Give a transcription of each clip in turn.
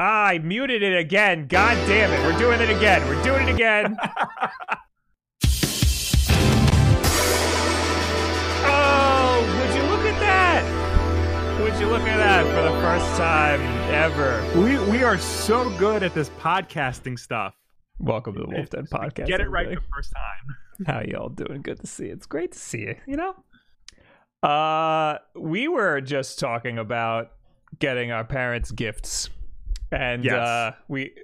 Ah, I muted it again. God damn it. We're doing it again. We're doing it again. oh, would you look at that? Would you look at that for the first time ever? We we are so good at this podcasting stuff. Welcome to the Wolf Den podcast. Get it right everybody. the first time. How y'all doing? Good to see you. It's great to see you, you know? Uh we were just talking about getting our parents gifts. And Yes. uh we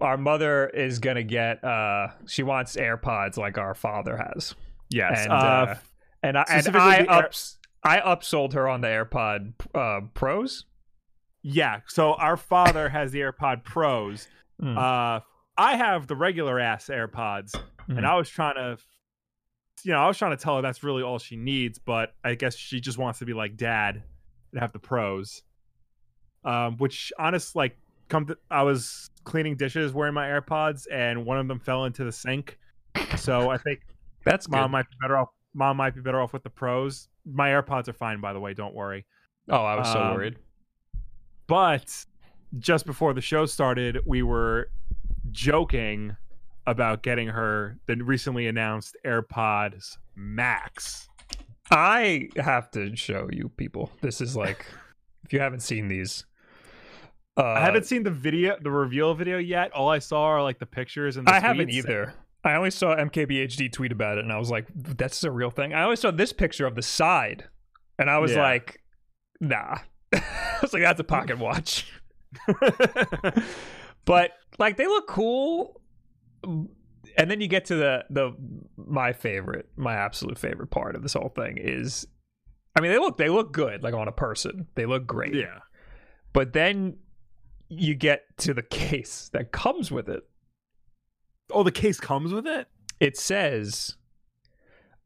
our mother is gonna get uh she wants AirPods like our father has. Yes. And uh, uh, and I and I Air- ups I upsold her on the AirPod uh Pros. yeah. So our father has the AirPod Pros. Mm. Uh, I have the regular ass AirPods, Mhm. and I was trying to, you know, I was trying to tell her that's really all she needs, but I guess she just wants to be like dad and have the Pros. Um, which honest, like, come to, I was cleaning dishes wearing my AirPods, and one of them fell into the sink. So I think That's good. mom might be better off. Mom might be better off with the Pros. My AirPods are fine, by the way. Don't worry. oh, I was so um, worried. But just before the show started, we were joking about getting her the recently announced AirPods Max. I have to show you people. This is like if you haven't seen these. Uh, I haven't seen the video, the reveal video yet. All I saw are like the pictures and the I haven't either. I only saw MKBHD tweet about it, and I was like, "That's a real thing." I always saw this picture of the side, and I was Yeah. like, "Nah." I was like, "That's a pocket watch," but like they look cool. And then you get to the the my favorite, my absolute favorite part of this whole thing is, I mean, they look they look good, like on a person, they look great. yeah. But then you get to the case that comes with it. Oh, the case comes with it. It says,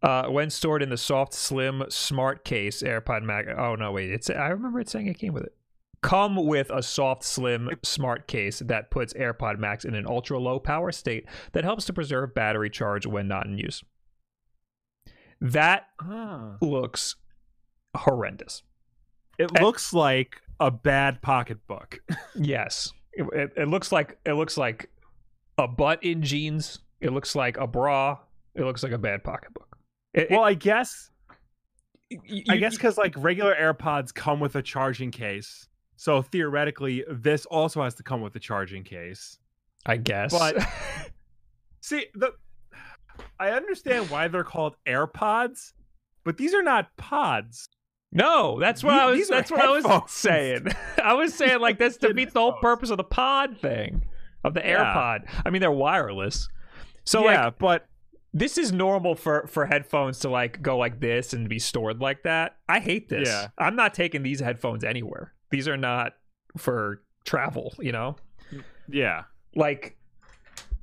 uh, when stored in the soft, slim, smart case, AirPod Max. Oh no, wait! It's I remember it saying it came with it. Come with a soft, slim, smart case that puts AirPod Max in an ultra low power state that helps to preserve battery charge when not in use. That Ah. looks horrendous. It looks like a bad pocketbook. Yes, it, it, it looks like it looks like a butt in jeans. It looks like a bra. It looks like a bad pocketbook. It, well, I guess you- I guess because like regular AirPods come with a charging case, so theoretically this also has to come with a charging case. I guess. but- See, the I understand why they're called AirPods, but these are not pods. No, that's what These- I was. That's what I was saying. I was saying like this defeats the whole purpose of the pod thing, of the Yeah. AirPod. I mean, they're wireless. So yeah, like but this is normal for for headphones to like go like this and be stored like that. I hate this. Yeah. I'm not taking these headphones anywhere. These are not for travel, you know? yeah, Like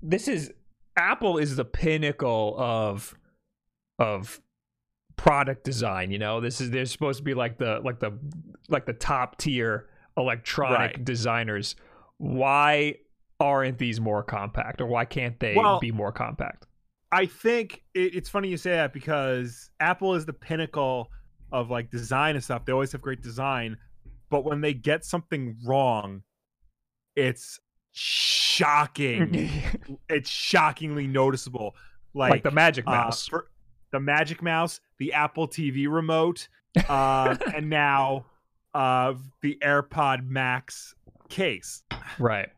this is Apple is the pinnacle of of product design, you know? This is they're supposed to be like the like the like the top tier electronic Right. designers. Why aren't these more compact or why can't they Well- be more compact? I think it, it's funny you say that because Apple is the pinnacle of like design and stuff. They always have great design, but when they get something wrong, it's shocking. it's shockingly noticeable. Like, like, the Magic uh, Mouse. for- the Magic Mouse, the Apple TV remote, uh, and now uh, the AirPod Max case. right.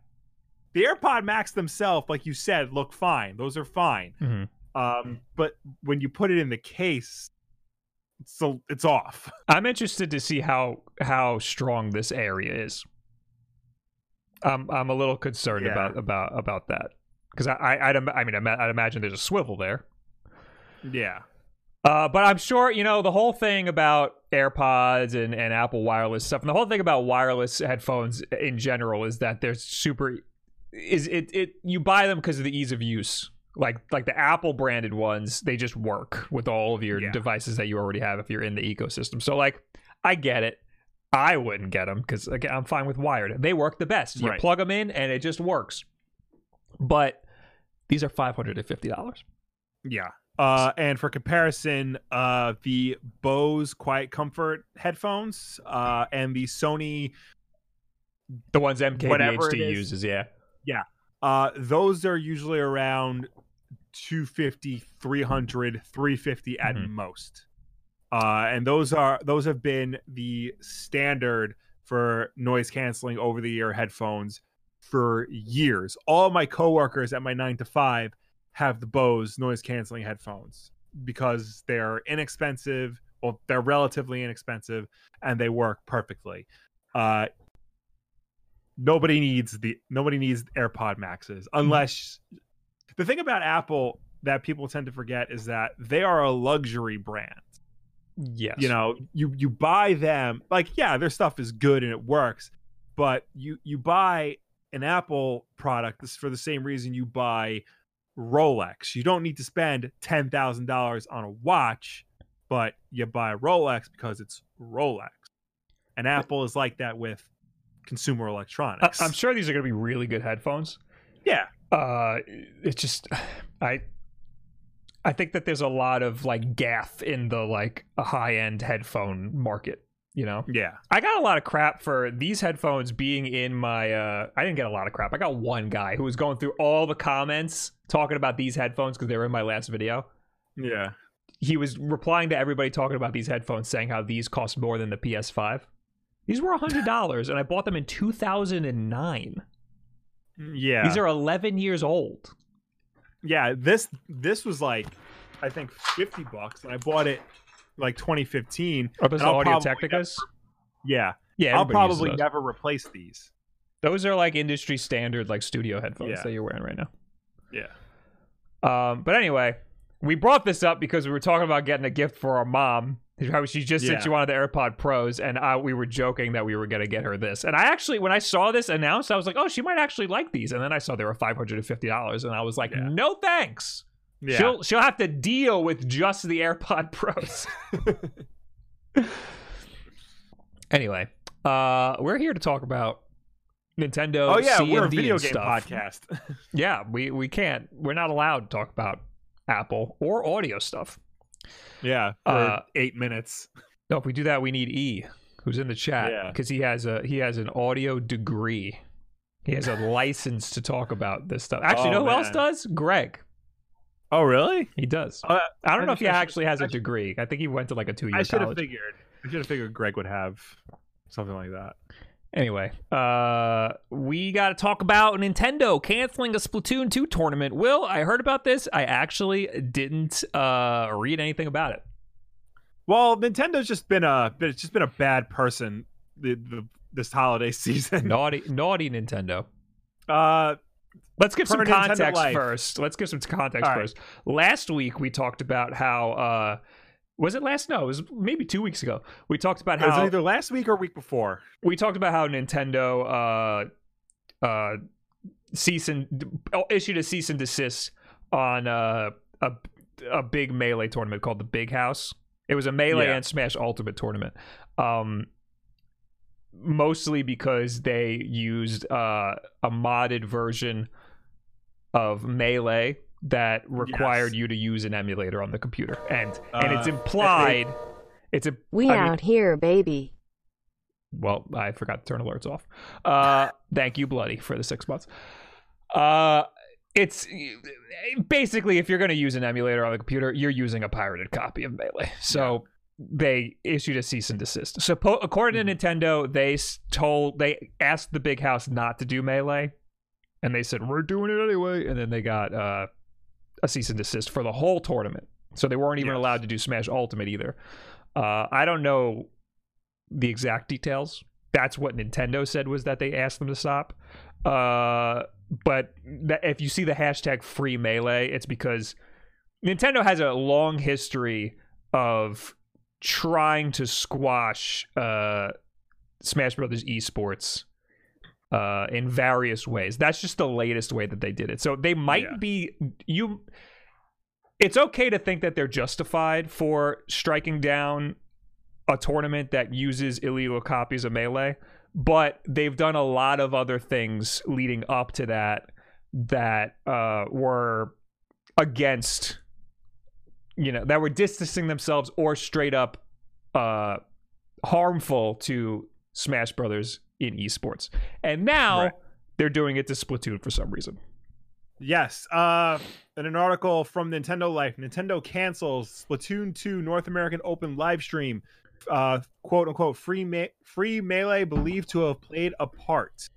The AirPod Max themselves, like you said, look fine. Those are fine. Mhm. Um, but when you put it in the case, it's so it's off. I'm interested to see how how strong this area is. I'm I'm a little concerned Yeah. about about about that because I I I'd, I mean I'd imagine there's a swivel there. Yeah. Uh, but I'm sure you know the whole thing about AirPods and, and Apple wireless stuff, and the whole thing about wireless headphones in general is that they're super. Is it it you buy them because of the ease of use? Like like the Apple branded ones, they just work with all of your Yeah. devices that you already have if you're in the ecosystem. So like, I get it. I wouldn't get them because again, I'm fine with wired. They work the best. You Right. plug them in and it just works. But these are five hundred and fifty dollars. Yeah. Uh, and for comparison, uh, the Bose Quiet Comfort headphones uh, and the Sony, The ones MKBHD uses, yeah. Yeah, uh, those are usually around 250, 300, 350 at Mhm. most. Uh, and those are those have been the standard for noise canceling over the ear headphones for years. All my coworkers at my 9 to 5 have the Bose noise canceling headphones because they're inexpensive, well they're relatively inexpensive and they work perfectly. Uh nobody needs the nobody needs AirPod Maxes unless the thing about Apple that people tend to forget is that they are a luxury brand. Yes. You know, you you buy them like yeah, their stuff is good and it works, but you you buy an Apple product for the same reason you buy Rolex. You don't need to spend ten thousand dollars on a watch, but you buy a Rolex because it's Rolex. And Apple is like that with consumer electronics. I'm sure these are going to be really good headphones. Yeah. Uh, it's just, I, I think that there's a lot of like gaff in the like a high end headphone market. You know, Yeah. I got a lot of crap for these headphones being in my. uh I didn't get a lot of crap. I got one guy who was going through all the comments talking about these headphones because they were in my last video. Yeah. he was replying to everybody talking about these headphones saying how these cost more than the PS5. These were a $100 and I bought them in 2009. Yeah. These are 11 years old. yeah, this this was like I think 50 bucks and I bought it like 2015. Are those Audio Technicas? Yeah. Yeah, I'll probably never replace these. Those are like industry standard like studio headphones Yeah. that you're wearing right now. Yeah. Um, but anyway, we brought this up because we were talking about getting a gift for our mom. She just said she wanted the AirPod Pros, and I, we were joking that we were going to get her this. And I actually, when I saw this announced, I was like, "Oh, she might actually like these." And then I saw they were five hundred and fifty dollars, and I was like, Yeah. "No thanks." Yeah. She'll she'll have to deal with just the AirPod Pros. anyway, uh, we're here to talk about Nintendo. oh yeah, CMD we're a video game stuff. podcast. Yeah, we we can't. We're not allowed to talk about Apple or audio stuff. yeah, for Uh, 8 minutes. No, if we do that, we need E, who's in the chat, Yeah. because he has a he has an audio degree. He has a license to talk about this stuff. Actually, you Oh, know who else does? Greg. Oh really? He does. Uh, I don't I know if he think I should- actually has a I should- degree. I think he went to like a two year I should have figured. I should have figured Greg would have something like that. Anyway, uh, we got to talk about Nintendo canceling a Splatoon 2 tournament. Will, I heard about this. I actually didn't uh, read anything about it. Well, Nintendo's just been a it's just been a bad person the, the this holiday season. Naughty, naughty Nintendo. Uh Let's give some context first. Let's give some context right. first. Last week we talked about how uh was it last no, it was maybe 2 weeks ago. We talked about how either last week or week before? we talked about how Nintendo uh uh cease and issued a cease and desist on uh, a a big melee tournament called the Big House. It was a melee Yeah. and Smash Ultimate tournament. Um mostly because they used uh a modded version of melee that required Yes. you to use an emulator on the computer and and it's Uh, implied it's a We I mean- out here, baby. well, I forgot to turn alerts off. Uh, thank you, Bloody, for the six months. Uh, it's basically if you're going to use an emulator on the computer, you're using a pirated copy of Melee. So they issued a cease and desist. So po- according to Nintendo, they told they asked the Big House not to do Melee, and they said we're doing it anyway, and then they got uh, a cease and desist for the whole tournament. So they weren't even Yes. allowed to do Smash Ultimate either. Uh, I don't know the exact details. That's what Nintendo said was that they asked them to stop. Uh, but that, if you see the hashtag free melee, it's because Nintendo has a long history of trying to squash uh, Smash Brothers esports uh, in various ways. That's just the latest way that they did it. So they might Yeah. be you. It's okay to think that they're justified for striking down a tournament that uses illegal copies of Melee, but they've done a lot of other things leading up to that that uh, were against, you know, that were distancing themselves or straight up uh, harmful to Smash Brothers in esports. And now Right. they're doing it to Splatoon for some reason. Yes. Uh, in an article from Nintendo Life, Nintendo cancels Splatoon 2 North American Open live stream. Uh, quote unquote free me- free melee believed to have played a part.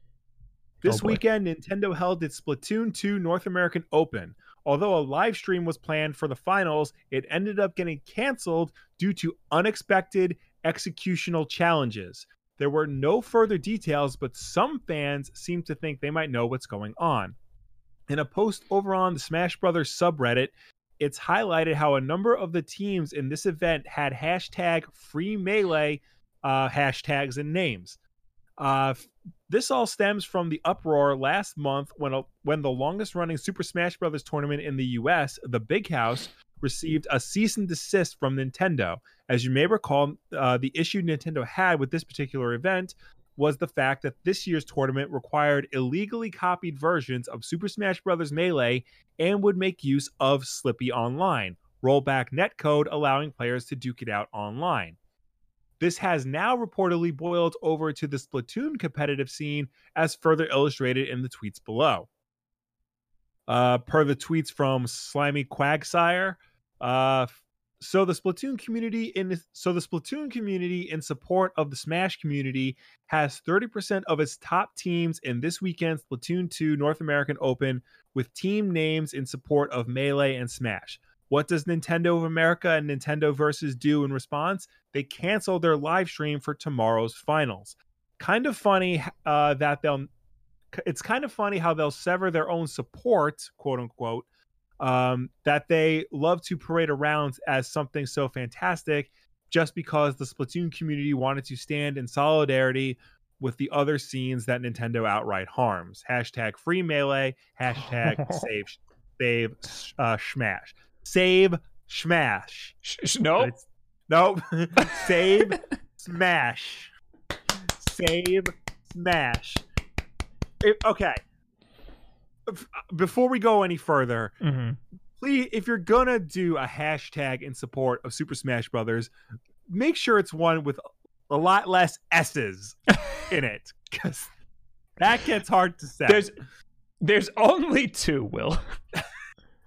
This Oh, weekend, Nintendo held its Splatoon 2 North American Open. Although a live stream was planned for the finals, it ended up getting canceled due to unexpected executional challenges. There were no further details, but some fans seem to think they might know what's going on. In a post over on the Smash Brothers subreddit, it's highlighted how a number of the teams in this event had hashtag free melee uh, hashtags and names. Uh, this all stems from the uproar last month when a, when the longest running Super Smash Brothers tournament in the U.S., the Big House, received a cease and desist from Nintendo. As you may recall, uh, the issue Nintendo had with this particular event was the fact that this year's tournament required illegally copied versions of Super Smash Bros. Melee and would make use of Slippi Online, rollback netcode allowing players to duke it out online. This has now reportedly boiled over to the Splatoon competitive scene, as further illustrated in the tweets below. Uh, per the tweets from Slimy Quagsire, uh, so the Splatoon community in so the Splatoon community in support of the Smash community has 30% of its top teams in this weekend's Splatoon 2 North American Open with team names in support of Melee and Smash. What does Nintendo of America and Nintendo Versus do in response? They cancel their live stream for tomorrow's finals. Kind of funny uh, that they'll. It's kind of funny how they'll sever their own support, quote unquote, um, that they love to parade around as something so fantastic just because the Splatoon community wanted to stand in solidarity with the other scenes that Nintendo outright harms. Hashtag free melee, hashtag save save uh, smash. Save smash. Sh- sh- no, It's- Nope. save smash. Save smash. If- okay. If- Before we go any further, Mhm. please if you're gonna do a hashtag in support of Super Smash Brothers, make sure it's one with a lot less S's in it, because that gets hard to say. there's there's only two. Will.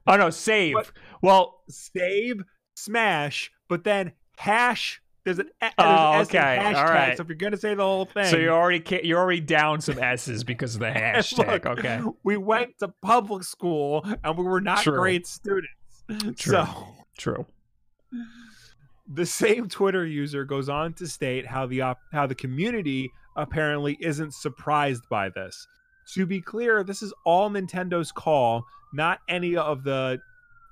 oh no, save. What? Well, save smash, but then hash. There's an, there's Oh, an S in okay, hashtag. all right. So if you're gonna say the whole thing, so you're already you're already down some S's because of the hashtag. Look, okay. we went to public school and we were not True. great students. True. So True. the same Twitter user goes on to state how the op- how the community apparently isn't surprised by this. To be clear, this is all Nintendo's call, not any of the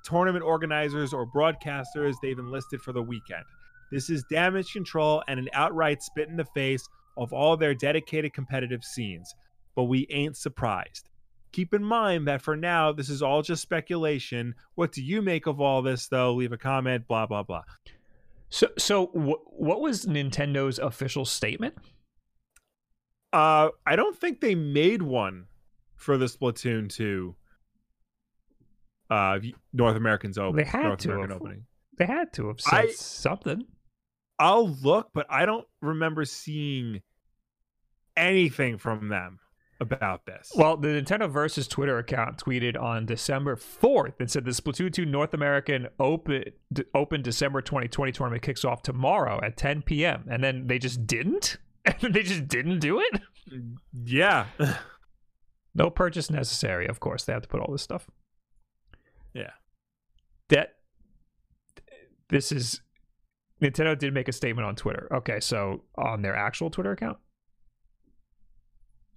tournament organizers or broadcasters they've enlisted for the weekend. This is damage control and an outright spit in the face of all their dedicated competitive scenes. But we ain't surprised. Keep in mind that for now, this is all just speculation. What do you make of all this, though? Leave a comment, blah, blah, blah. So so wh- what was Nintendo's official statement? Uh, I don't think they made one for the Splatoon 2 uh, North Americans Open. They had North to American have. opening. They had to have said I- something. I'll look, but I don't remember seeing anything from them about this. Well, the Nintendo Versus Twitter account tweeted on December 4th and said the Splatoon 2 North American Open d- Open December 2020 tournament kicks off tomorrow at 10 p.m. And then they just didn't? They just didn't do it? yeah. No purchase necessary, of course. They have to put all this stuff. Yeah. That this is Nintendo did make a statement on Twitter. Okay, so on their actual Twitter account.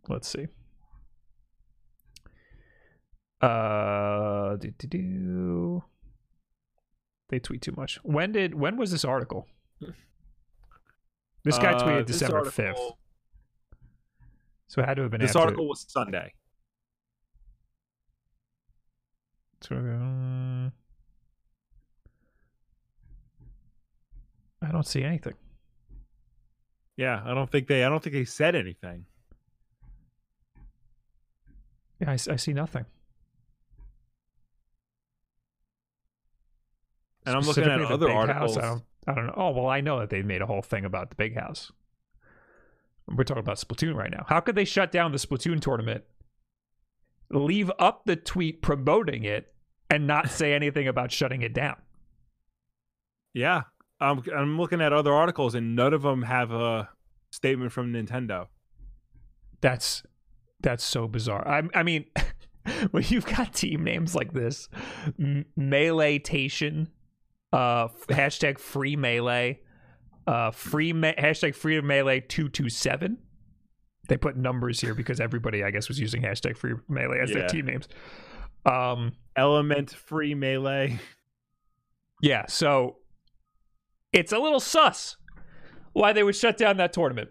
Let's see. Uh do, do, do. they tweet too much. When did when was this article? This guy tweeted Uh, this December fifth, so it had to have been This after. article was Sunday. So, um, I don't see anything. Yeah, I don't think they. I don't think they said anything. Yeah, I see nothing. And I'm looking at other articles. House, I don't, I don't know. Oh well, I know that they made a whole thing about the big house. We're talking about Splatoon right now. How could they shut down the Splatoon tournament, leave up the tweet promoting it, and not say anything about shutting it down? Yeah, I'm. I'm looking at other articles, and none of them have a statement from Nintendo. That's that's so bizarre. I I mean, when you've got team names like this, M- Melee-tation, uh, hashtag free melee, uh, free me- hashtag free melee two two seven. They put numbers here because everybody, I guess, was using hashtag free melee as their team names. Um, Element free melee. yeah, so it's a little sus why they would shut down that tournament.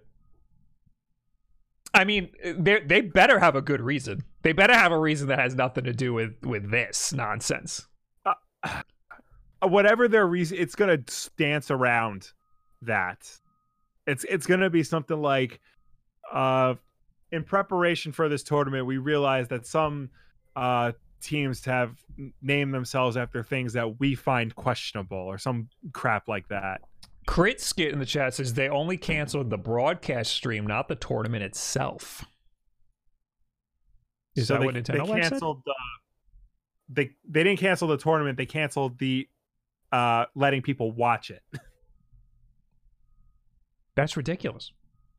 I mean, they they better have a good reason. They better have a reason that has nothing to do with with this nonsense. Uh, Whatever their reason, it's gonna dance around that. It's it's gonna be something like, uh, in preparation for this tournament, we realized that some uh teams to have named themselves after things that we find questionable or some crap like that. Crit Skit in the chat says they only canceled the broadcast stream, not the tournament itself. Is So that they, what Nintendo they canceled? Uh, they they didn't cancel the tournament. They canceled the uh letting people watch it. That's ridiculous.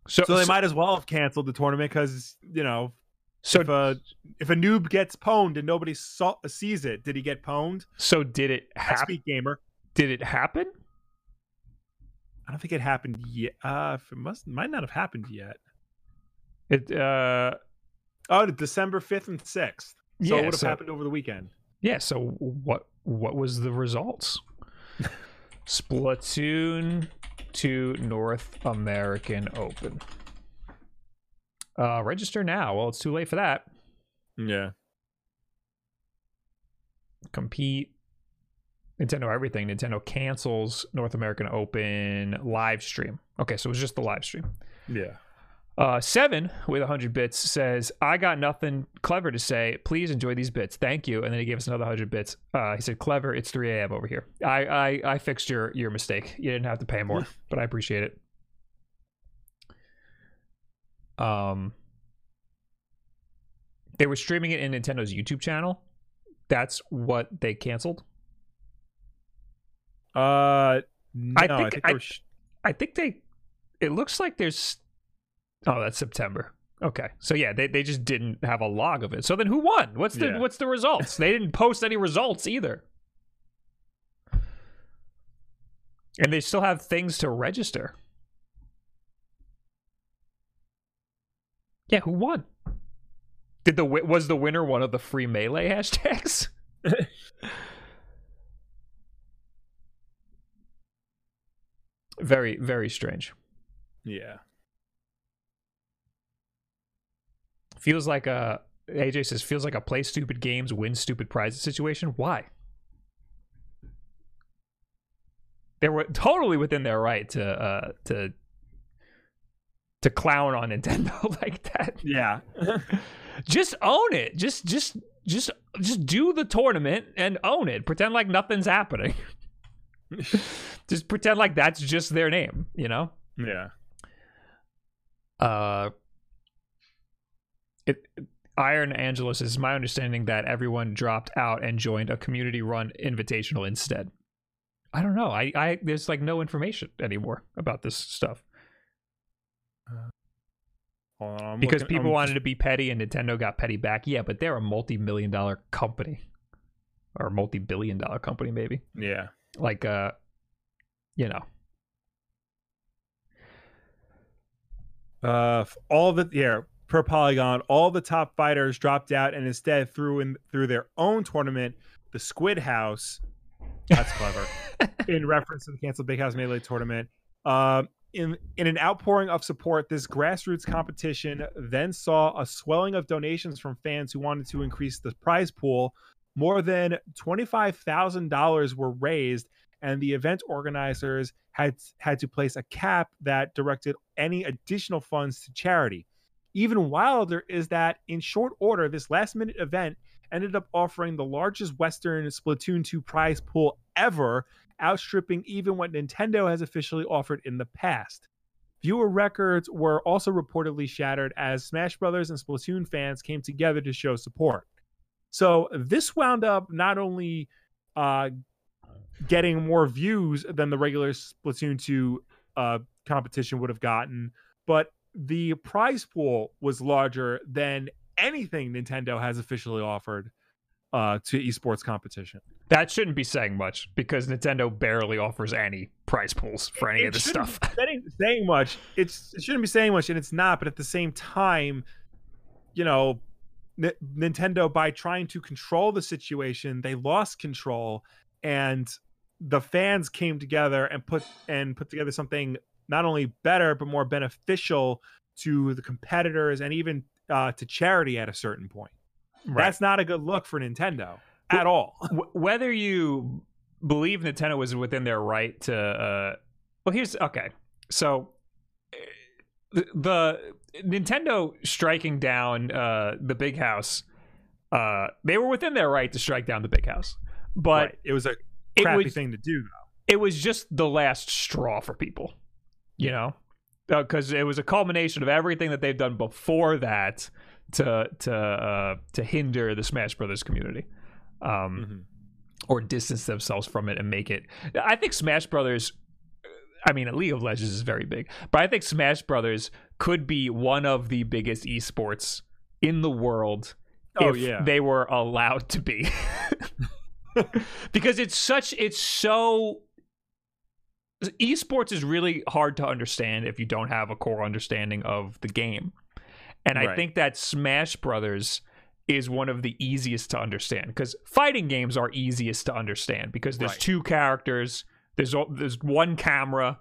So, So they so, might as well have canceled the tournament because you know so, if a if a noob gets pwned and nobody saw, sees it, did he get pwned? so did it happen? speak gamer. Did it happen? I don't think it happened yet. Uh, it must might not have happened yet. It uh Oh, December fifth and sixth. So Yeah, it would have so- happened over the weekend. yeah. So what what was the results? Splatoon 2 North American Open. Uh, register now. Well, it's too late for that. Yeah. compete Nintendo everything. Nintendo cancels North American Open live stream. Okay, so it was just the live stream. Yeah. Uh, Seven with 100 bits says, I got nothing clever to say. Please enjoy these bits. Thank you. And then he gave us another 100 bits. Uh, he said, Clever, it's 3 a.m. over here. I, I, I fixed your, your mistake. You didn't have to pay more, but I appreciate it. Um, they were streaming it in Nintendo's YouTube channel. That's what they canceled. Uh, no, I think- think, I- they sh- I think they. It looks like there's. Oh, that's September. Okay, so yeah, they, they just didn't have a log of it. So then, who won? What's the Yeah. what's the results? they didn't post any results either, and they still have things to register. Yeah, who won? Did the was the winner one of the free melee hashtags? very very strange. yeah. Feels like a AJ says feels like a play stupid games, win stupid prizes situation. Why? They were totally within their right to uh to to clown on Nintendo like that. Yeah. Just own it. Just just just just do the tournament and own it. Pretend like nothing's happening. just pretend like that's just their name, you know? yeah. uh it Iron Angelus is my understanding that everyone dropped out and joined a community run invitational instead. I don't know. I, I there's like no information anymore about this stuff Hold on, I'm because looking- people I'm wanted to be petty and Nintendo got petty back. Yeah, but they're a multi-million dollar company or multi-billion dollar company maybe. Yeah. Like uh you know. Uh, all the yeah per Polygon, all the top fighters dropped out and instead threw in through their own tournament, the Squid House, That's clever. in reference to the canceled Big House Melee tournament. Um, in in an outpouring of support, this grassroots competition then saw a swelling of donations from fans who wanted to increase the prize pool. More than twenty five thousand dollars were raised, and the event organizers had had to place a cap that directed any additional funds to charity. Even wilder is that in short order, this last minute event ended up offering the largest Western Splatoon 2 prize pool ever, outstripping even what Nintendo has officially offered in the past. Viewer records were also reportedly shattered as Smash Brothers and Splatoon fans came together to show support. So this wound up not only uh, getting more views than the regular Splatoon 2 uh, competition would have gotten, but the prize pool was larger than anything Nintendo has officially offered uh, to esports competition. That shouldn't be saying much because Nintendo barely offers any prize pools for any It of this stuff. That ain't saying much. It's it shouldn't be saying much, and it's not. But at the same time, you know, N- Nintendo by trying to control the situation, they lost control, and the fans came together and put and put together something not only better but more beneficial to the competitors and even uh, to charity at a certain point. That's not a good look for Nintendo at all. Wh- whether you believe Nintendo was within their right to uh well here's okay so uh, the, the Nintendo striking down uh the big house uh they were within their right to strike down the big house but Right. it was a crappy was thing to do, though. it was just the last straw for people you know because it was a culmination of everything that they've done before that to to uh to hinder the Smash Brothers community um Mhm. or distance themselves from it and make it. I think Smash Brothers. I mean, League of Legends is very big, but I think Smash Brothers could be one of the biggest esports in the world Oh, if yeah. they were allowed to be. because it's such it's so esports is really hard to understand if you don't have a core understanding of the game. And I think that Smash Brothers is one of the easiest to understand because fighting games are easiest to understand because there's Right. two characters, there's there's one camera.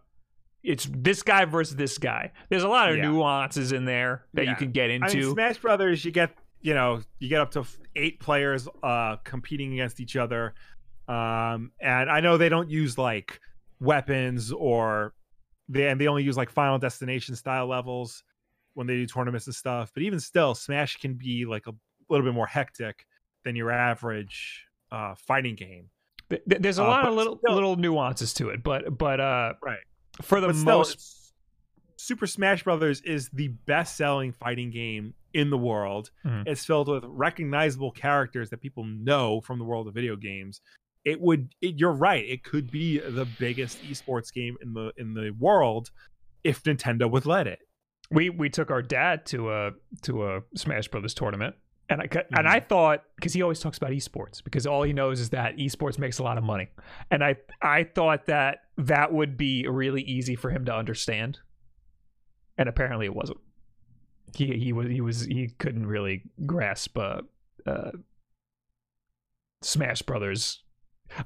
It's this guy versus this guy. There's a lot of Yeah. nuances in there that you can get I into. mean, Smash Brothers, you get you know you get up to eight players uh competing against each other, um, and I know they don't use like weapons or they and they only use like Final Destination style levels when they do tournaments and stuff. But even still, Smash can be like a little bit more hectic than your average uh fighting game. Th- th- there's a uh, lot but of little still- little nuances to it, but but uh, Right. for the but most it's- Super Smash Brothers is the best-selling fighting game in the world. Mhm. It's filled with recognizable characters that people know from the world of video games. It would. It, you're right. It could be the biggest esports game in the in the world if Nintendo would let it. We we took our dad to a to a Smash Brothers tournament, and I ca- and. I thought because he always talks about esports because all he knows is that esports makes a lot of money, and I I thought that that would be really easy for him to understand, and apparently it wasn't. He he was he was he couldn't really grasp uh, uh Smash Brothers.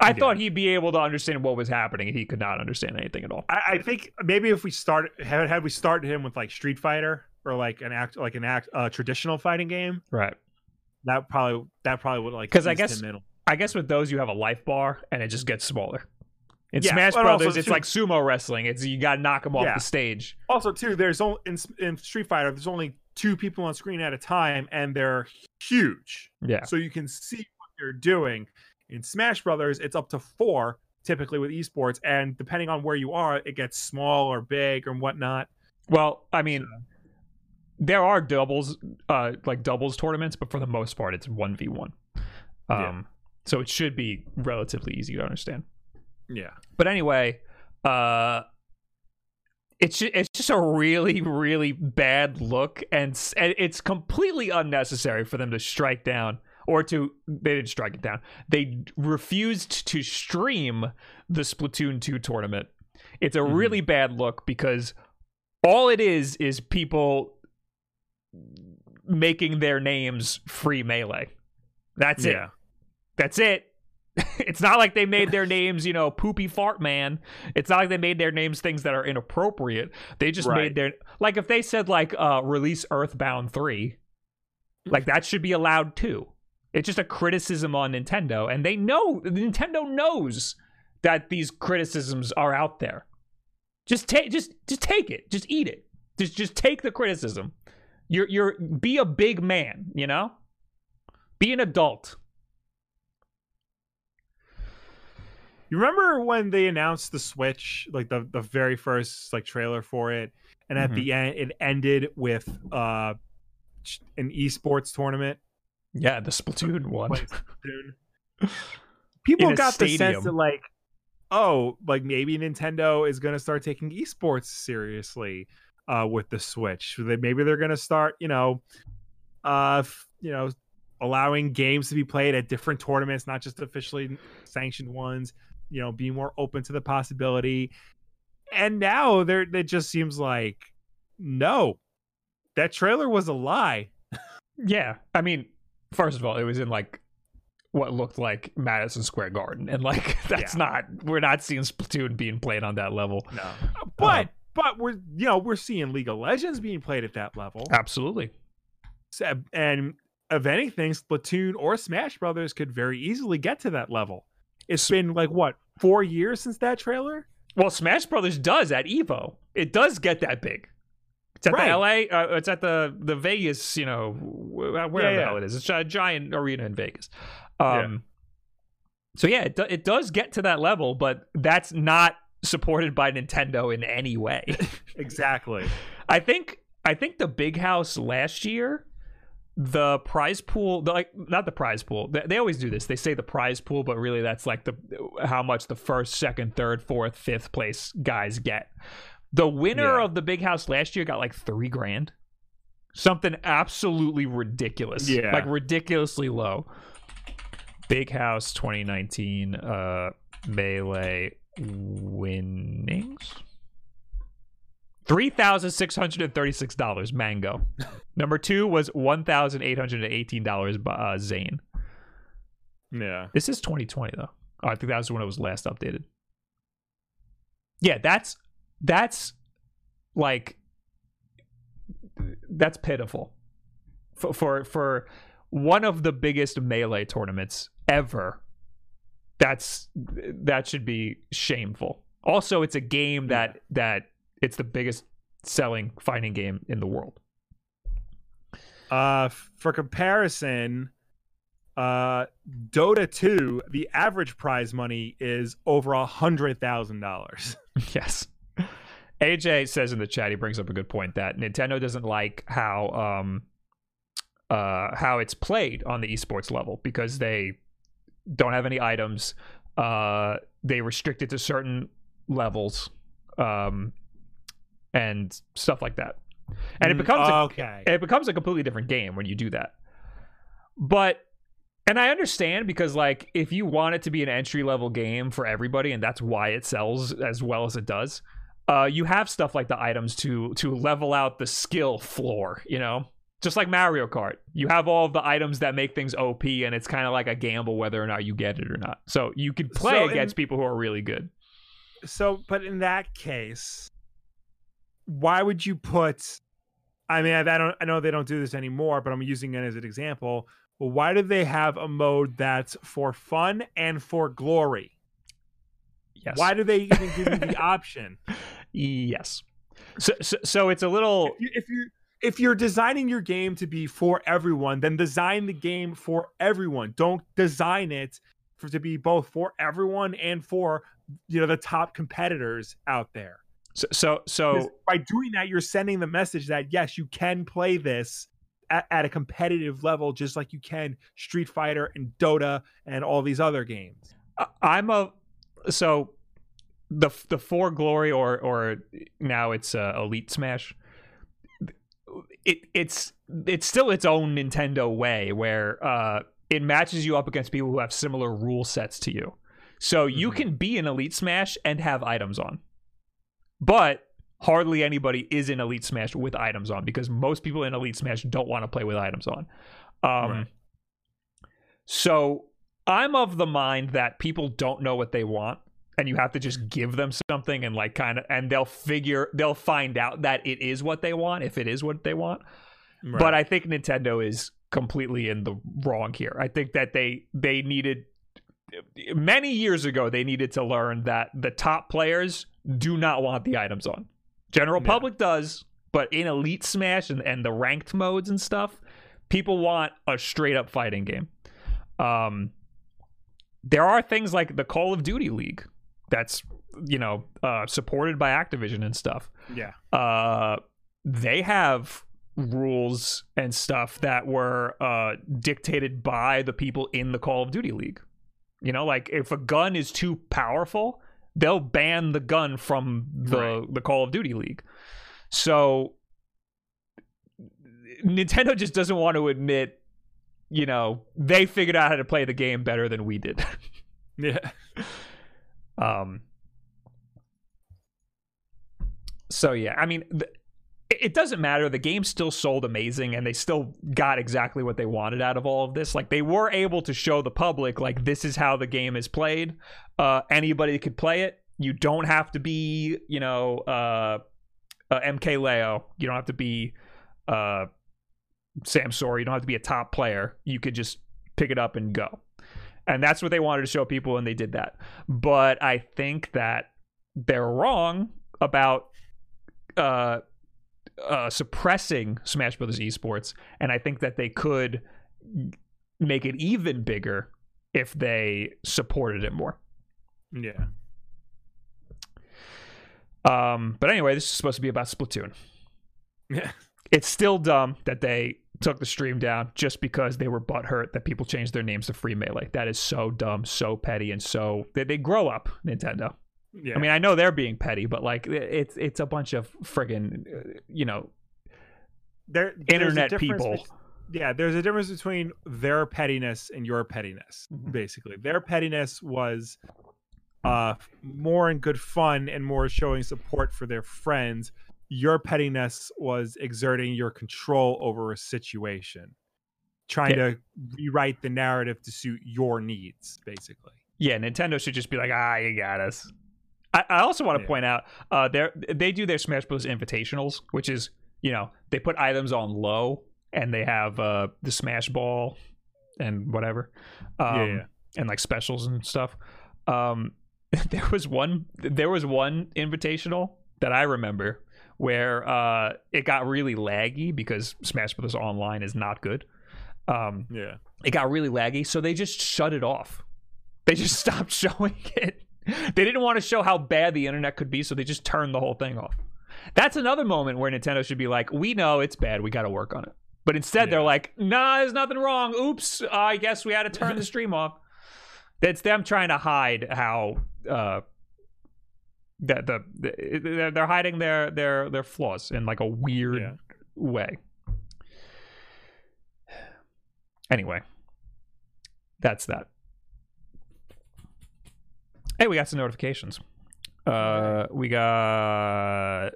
I Yeah. thought he'd be able to understand what was happening, and he could not understand anything at all. I, I think maybe if we start had, had we started him with like Street Fighter or like an act like an act uh, traditional fighting game, Right. that probably that probably would like because I guess-. I guess with those you have a life bar and it just gets smaller. In Yeah, Smash but also Brothers, it's too- like sumo wrestling. It's you got to knock them off Yeah. the stage. Also, too, there's only in, in Street Fighter, there's only two people on screen at a time, and they're huge, Yeah, so you can see what they're doing. In Smash Brothers, it's up to four typically with esports, and depending on where you are, it gets small or big or whatnot. Well, I mean, there are doubles, uh, like doubles tournaments, but for the most part, it's one v one. Um, so it should be relatively easy to understand. Yeah, But anyway, uh, it's ju- it's just a really really bad look, and and it's completely unnecessary for them to strike down or to they didn't strike it down. They refused to stream the Splatoon two tournament. It's a Mhm. really bad look because all it is is people making their names free melee. That's it. That's it. it's not like they made their names, you know, poopy fart man. It's not like they made their names things that are inappropriate. They just Right. made their like if they said like uh release Earthbound 3, like that should be allowed too. It's just a criticism on Nintendo and they know Nintendo knows that these criticisms are out there. Just take just just take it. Just eat it. Just just take the criticism. You're you're be a big man, you know? Be an adult. You remember when they announced the Switch, like the the very first like trailer for it, and at Mhm. the end it ended with uh an esports tournament. Yeah, the Splatoon one. People got the sense that like, oh, like maybe Nintendo is going to start taking esports seriously uh with the Switch. Maybe they're going to start, you know, uh, you know, allowing games to be played at different tournaments, not just officially sanctioned ones. You know, be more open to the possibility. And now there, it just seems like no, that trailer was a lie. Yeah, I mean, first of all, it was in like what looked like Madison Square Garden, and like that's Yeah. not we're not seeing Splatoon being played on that level. No, uh, but but we're you know we're seeing League of Legends being played at that level, Absolutely. So- and if anything, Splatoon or Smash Brothers could very easily get to that level. It's been like what four years since that trailer. Well, Smash Brothers does at Evo. It does get that big. It's at Right. the LA. Uh, it's at the the Vegas. You know, wh- wherever Yeah, the hell it is. It's a giant arena in Vegas. Um, Yeah. So yeah, it do, it does get to that level, but that's not supported by Nintendo in any way. Exactly. I think I think the big house last year, the prize pool, the, like not the prize pool. They, they always do this. They say the prize pool, but really that's like the how much the first, second, third, fourth, fifth place guys get. The winner Yeah. of the big house last year got like three grand, something absolutely ridiculous. Yeah. like ridiculously low. Big House 2019 uh melee winnings. Three thousand six hundred and thirty-six dollars. Mango. Number two was one thousand eight hundred and eighteen dollars. Uh, Zain. Yeah. This is 2020 though. Oh, I think that was when it was last updated. Yeah, that's that's like that's pitiful for for for one of the biggest melee tournaments ever. That's that should be shameful. Also, it's a game that that it's the biggest selling fighting game in the world. Uh, for comparison, uh, Dota 2, the average prize money is over a hundred thousand dollars. Yes. AJ says in the chat, he brings up a good point that Nintendo doesn't like how um uh how it's played on the esports level because they don't have any items. Uh they restrict it to certain levels. Um and stuff like that. And it Mm, becomes a, it becomes a completely different game when you do that. But and I understand because like if you want it to be an entry level game for everybody and that's why it sells as well as it does, uh you have stuff like the items to to level out the skill floor, you know? Just like Mario Kart. You have all of the items that make things OP and it's kind of like a gamble whether or not you get it or not. So you can play So in- against people who are really good. So, but in that case, why would you put? I mean, I, I don't. I know they don't do this anymore, but I'm using it as an example. Well, why do they have a mode that's for fun and for glory? Yes. Why do they even give you the option? Yes. So, so so it's a little If you, if you if you're designing your game to be for everyone, then design the game for everyone. Don't design it for to be both for everyone and for you know the top competitors out there. so so, so by doing that, you're sending the message that yes, you can play this at, at a competitive level, just like you can Street Fighter and Dota and all these other games. I'm a so the the for glory or or now it's uh, elite smash. It it's it's still its own Nintendo way where uh it matches you up against people who have similar rule sets to you. So you Mhm. can be an elite smash and have items on. But hardly anybody is in elite smash with items on because most people in elite smash don't want to play with items on. Um Right. so I'm of the mind that people don't know what they want and you have to just give them something and like kind of and they'll figure they'll find out that it is what they want if it is what they want. Right. But I think Nintendo is completely in the wrong here. I think that they they needed many years ago they needed to learn that the top players do not want the items on. General Yeah. public does, but in Elite Smash and, and the ranked modes and stuff, people want a straight up fighting game. Um there are things like the Call of Duty League that's you know uh, supported by Activision and stuff yeah, uh they have rules and stuff that were uh dictated by the people in the Call of Duty League. You know, like if a gun is too powerful, they'll ban the gun from the Right. the Call of Duty League. So Nintendo just doesn't want to admit, you know, they figured out how to play the game better than we did. yeah, Um. So yeah, I mean, th- it doesn't matter. The game still sold amazing, and they still got exactly what they wanted out of all of this. Like they were able to show the public, like this is how the game is played. Uh, anybody could play it. You don't have to be, you know, uh, uh, MK Leo. You don't have to be uh, Samsora. You don't have to be a top player. You could just pick it up and go. And that's what they wanted to show people, and they did that. But I think that they're wrong about uh, uh, suppressing Smash Brothers esports, and I think that they could make it even bigger if they supported it more. yeah. Um, but anyway, this is supposed to be about Splatoon. Yeah. It's still dumb that they took the stream down just because they were butthurt that people changed their names to Free Melee. That is so dumb, so petty, and so they, they grow up, Nintendo. Yeah. I mean, I know they're being petty, but like it's it's a bunch of friggin' uh, you know there, internet people. yeah, there's a difference between their pettiness and your pettiness. Mhm. Basically, their pettiness was uh more in good fun and more showing support for their friends. Your pettiness was exerting your control over a situation, trying Yeah. to rewrite the narrative to suit your needs. Basically, Yeah, Nintendo should just be like, ah, you got us. I, I also want to Yeah. point out, uh, they they do their Smash Bros. Invitationals, which is you know they put items on low and they have uh the Smash Ball and whatever, um, Yeah, yeah. and like specials and stuff. Um, there was one there was one invitational that I remember where uh it got really laggy because Smash Bros. Online is not good. Um, yeah. it got really laggy, so they just shut it off. They just stopped showing it. They didn't want to show how bad the internet could be, so they just turned the whole thing off. That's another moment where Nintendo should be like, "We know it's bad. We got to work on it." But instead, they're like, "Nah, there's nothing wrong. Oops, I guess we had to turn the stream off." It's them trying to hide how uh, that the, the they're, they're hiding their their their flaws in like a weird Yeah. way. Anyway, that's that. Hey, we got some notifications. Uh, we got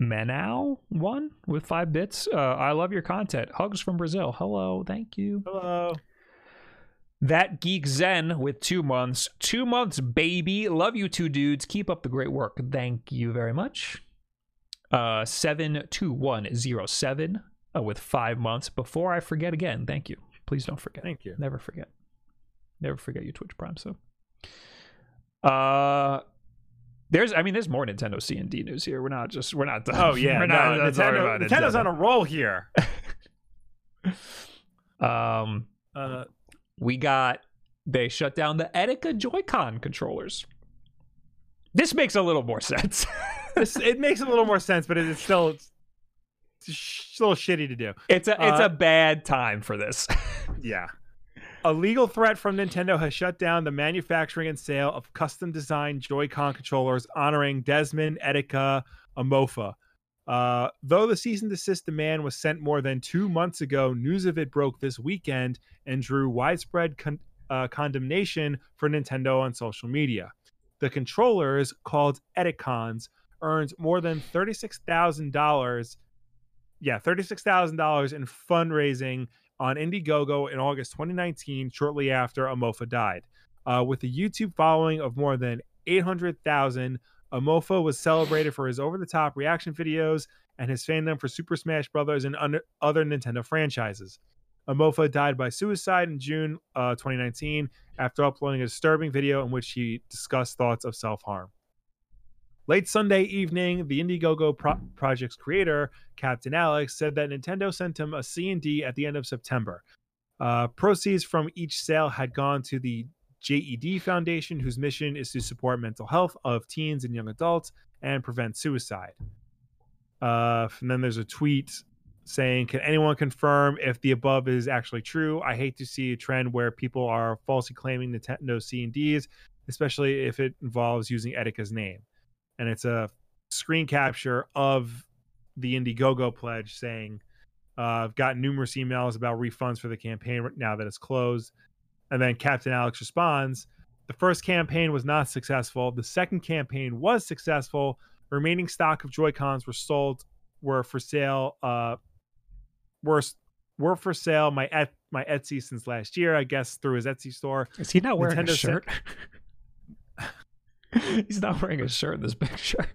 Manow one with five bits. Uh, I love your content. Hugs from Brazil. Hello, thank you. Hello. That Geek Zen with two months. Two months, baby. Love you two dudes. Keep up the great work. Thank you very much. Uh, 72107 uh, with five months. Before I forget again, thank you. Please don't forget. Thank you. Never forget. Never forget you Twitch Prime. So, uh, there's, I mean, there's more Nintendo C and D news here. We're not just, we're not done. Oh yeah, we're no, not, talking Nintendo, Nintendo's Nintendo. on a roll here. Um, Uh, we got they shut down the Etika Joy-Con controllers. This makes a little more sense. this, it makes a little more sense, but it's still it's, sh- a little shitty to do. it's a it's Uh, a bad time for this. Yeah. A legal threat from Nintendo has shut down the manufacturing and sale of custom designed Joy-Con controllers honoring Desmond Etika Amofa. Uh, though the cease and desist demand was sent more than two months ago, news of it broke this weekend and drew widespread con- uh, condemnation for Nintendo on social media. The controllers, called Etikons, earned more than $36,000 yeah, $36,000 in fundraising on Indiegogo in August 2019, shortly after Amofa died. Uh, with a YouTube following of more than 800,000, Amofa was celebrated for his over the top reaction videos and his fandom for Super Smash Bros. and other Nintendo franchises. Amofa died by suicide in June uh, 2019 after uploading a disturbing video in which he discussed thoughts of self harm. Late Sunday evening, the Indiegogo pro- project's creator, Captain Alex, said that Nintendo sent him a C&D at the end of September. Uh, proceeds from each sale had gone to the JED Foundation, whose mission is to support mental health of teens and young adults and prevent suicide. Uh, and then there's a tweet saying, Can anyone confirm if the above is actually true? I hate to see a trend where people are falsely claiming Nintendo C&Ds, especially if it involves using Etika's name. And it's a screen capture of the Indiegogo pledge saying, uh, I've gotten numerous emails about refunds for the campaign now that it's closed. And then Captain Alex responds, The first campaign was not successful. The second campaign was successful. Remaining stock of Joy Cons were sold, were for sale, uh, were, were for sale. My et, my Etsy since last year, I guess, through his Etsy store. Is he not wearing Nintendo a shirt? He's not wearing a shirt in this picture.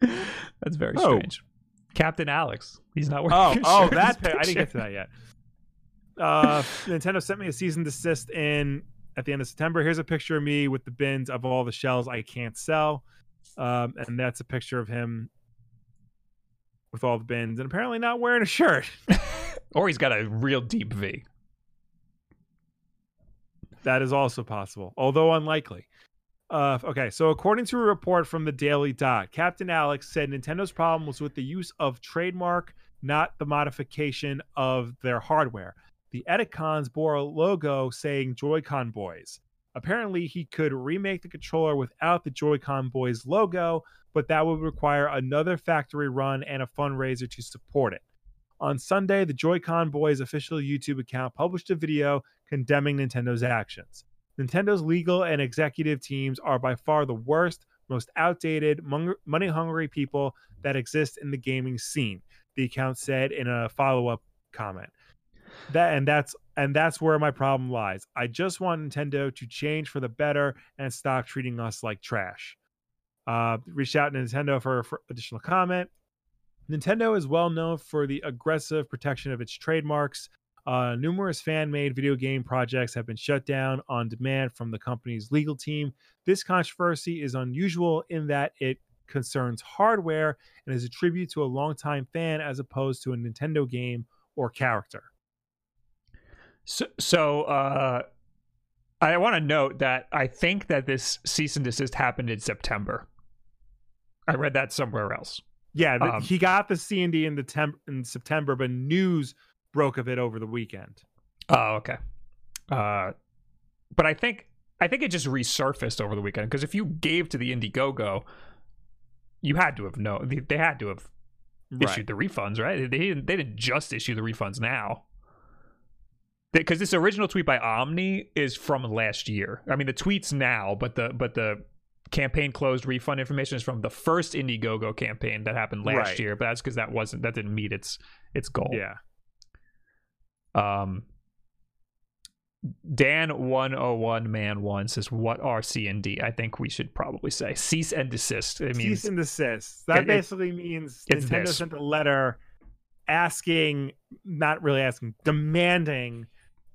That's very oh. strange. Captain Alex. He's not wearing. Oh, oh, that I didn't get to that yet. Uh, Nintendo sent me a season desist in at the end of September. Here's a picture of me with the bins of all the shells I can't sell, um, and that's a picture of him with all the bins and apparently not wearing a shirt. or he's got a real deep V. That is also possible, although unlikely. Uh, okay, so according to a report from the Daily Dot, Captain Alex said Nintendo's problem was with the use of trademark, not the modification of their hardware. The Etikons bore a logo saying Joy-Con Boys. Apparently, he could remake the controller without the Joy-Con Boys logo, but that would require another factory run and a fundraiser to support it. On Sunday, the Joy-Con Boys official YouTube account published a video condemning Nintendo's actions. Nintendo's legal and executive teams are by far the worst, most outdated, money hungry people that exist in the gaming scene, the account said in a follow up comment. That and that's and that's where my problem lies. I just want Nintendo to change for the better and stop treating us like trash. Uh, reached out to Nintendo for, for additional comment. Nintendo is well known for the aggressive protection of its trademarks. Uh, numerous fan made video game projects have been shut down on demand from the company's legal team. This controversy is unusual in that it concerns hardware and is a tribute to a longtime fan as opposed to a Nintendo game or character. So, so uh, I want to note that I think that this cease and desist happened in September. I read that somewhere else. Yeah, um, he got the C and D in the temp- in September, but news broke of it over the weekend. Oh, okay. Uh, but I think I think it just resurfaced over the weekend because if you gave to the Indiegogo, you had to have known they, they had to have right. issued the refunds, right? They didn't, they didn't just issue the refunds now. Because this original tweet by Omni is from last year. I mean, the tweets now, but the but the campaign closed refund information is from the first Indiegogo campaign that happened last right. year. But that's because that wasn't that didn't meet its its goal. Yeah. Um, Dan one oh one man one says, "What are C and D?" I think we should probably say cease and desist. It means cease and desist. That it, basically means Nintendo this. sent a letter asking, not really asking, demanding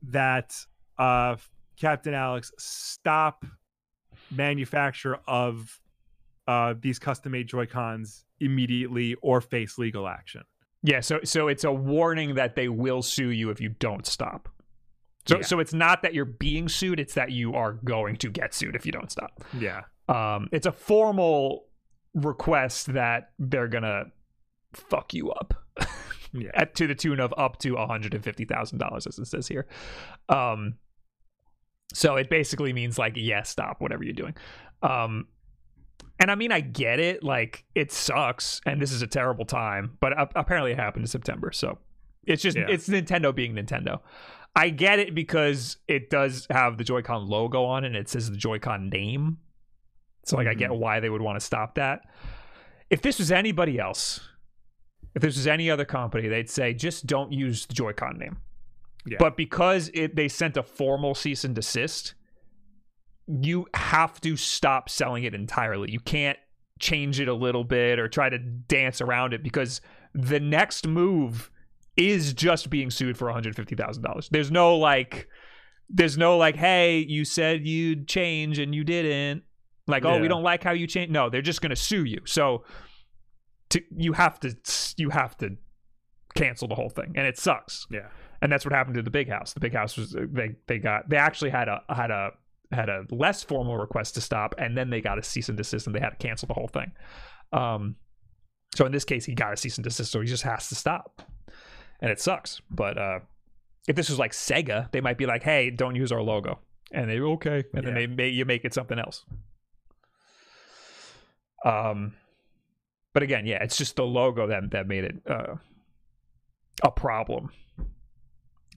that uh, Captain Alex stop manufacture of uh, these custom made Joy Cons immediately or face legal action. Yeah, so so it's a warning that they will sue you if you don't stop. So yeah. so it's not that you're being sued, it's that you are going to get sued if you don't stop. Yeah. Um it's a formal request that they're going to fuck you up. Yeah. At, to the tune of up to $150,000 as it says here. Um so it basically means like yeah, stop whatever you're doing. Um and I mean, I get it. Like, it sucks, and this is a terrible time. But apparently, it happened in September, so it's just yeah. it's Nintendo being Nintendo. I get it because it does have the Joy-Con logo on it, and it says the Joy-Con name. So, like, mm-hmm. I get mm-hmm. why they would want to stop that. If this was anybody else, If this was any other company, they'd say just don't use the Joy-Con name. Yeah. But because it they sent a formal cease and desist, you have to stop selling it entirely. You can't change it a little bit or try to dance around it because the next move is just being sued for $150,000. There's no like there's no like hey, you said you'd change and you didn't. Like, oh, we don't like how you change. No, they're just going to sue you. So to, you have to you have to cancel the whole thing and it sucks Yeah. and that's what happened to the big house. The big house was they they got they actually had a had a had a less formal request to stop, and then they got a cease and desist, and they had to cancel the whole thing. Um, so in this case, he got a cease and desist, so he just has to stop, and it sucks. But uh, if this was like Sega, they might be like, "Hey, don't use our logo," and they okay, and then Yeah. they may you make it something else. Um, but again, yeah, it's just the logo that that made it uh, a problem.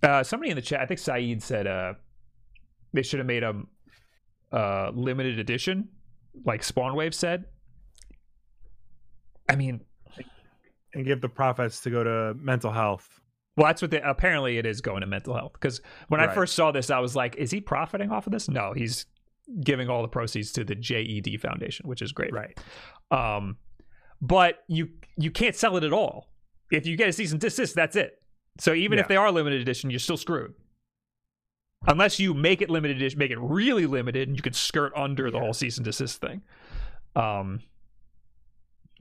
Uh, somebody in the chat, I think Saeed said, uh, they should have made a uh, limited edition, like Spawnwave said. I mean, And give the profits to go to mental health. well, that's what they apparently it is going to mental health. Because when I first saw this, I was like, is he profiting off of this? No, he's giving all the proceeds to the JED Foundation, which is great. Right. Um, but you you can't sell it at all. If you get a cease and desist, that's it. So even if they are limited edition, you're still screwed. Unless you make it limited edition, make it really limited, and you can skirt under the whole cease and desist thing. Um,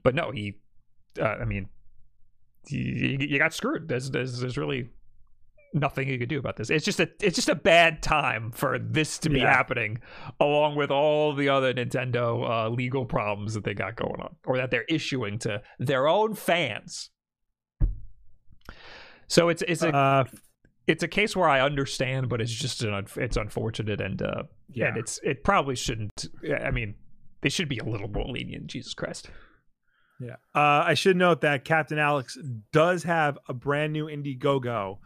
but no, he. Uh, I mean, you, you got screwed. There's, there's there's really nothing you could do about this. It's just a it's just a bad time for this to be Yeah. happening, along with all the other Nintendo uh, legal problems that they got going on, or that they're issuing to their own fans. So it's it's a Uh, it's a case where I understand, but it's just an it's unfortunate and uh yeah. and it's it probably shouldn't. I mean, they should be a little more lenient. Jesus Christ. Yeah. Uh, I should note that Captain Alex does have a brand new Indiegogo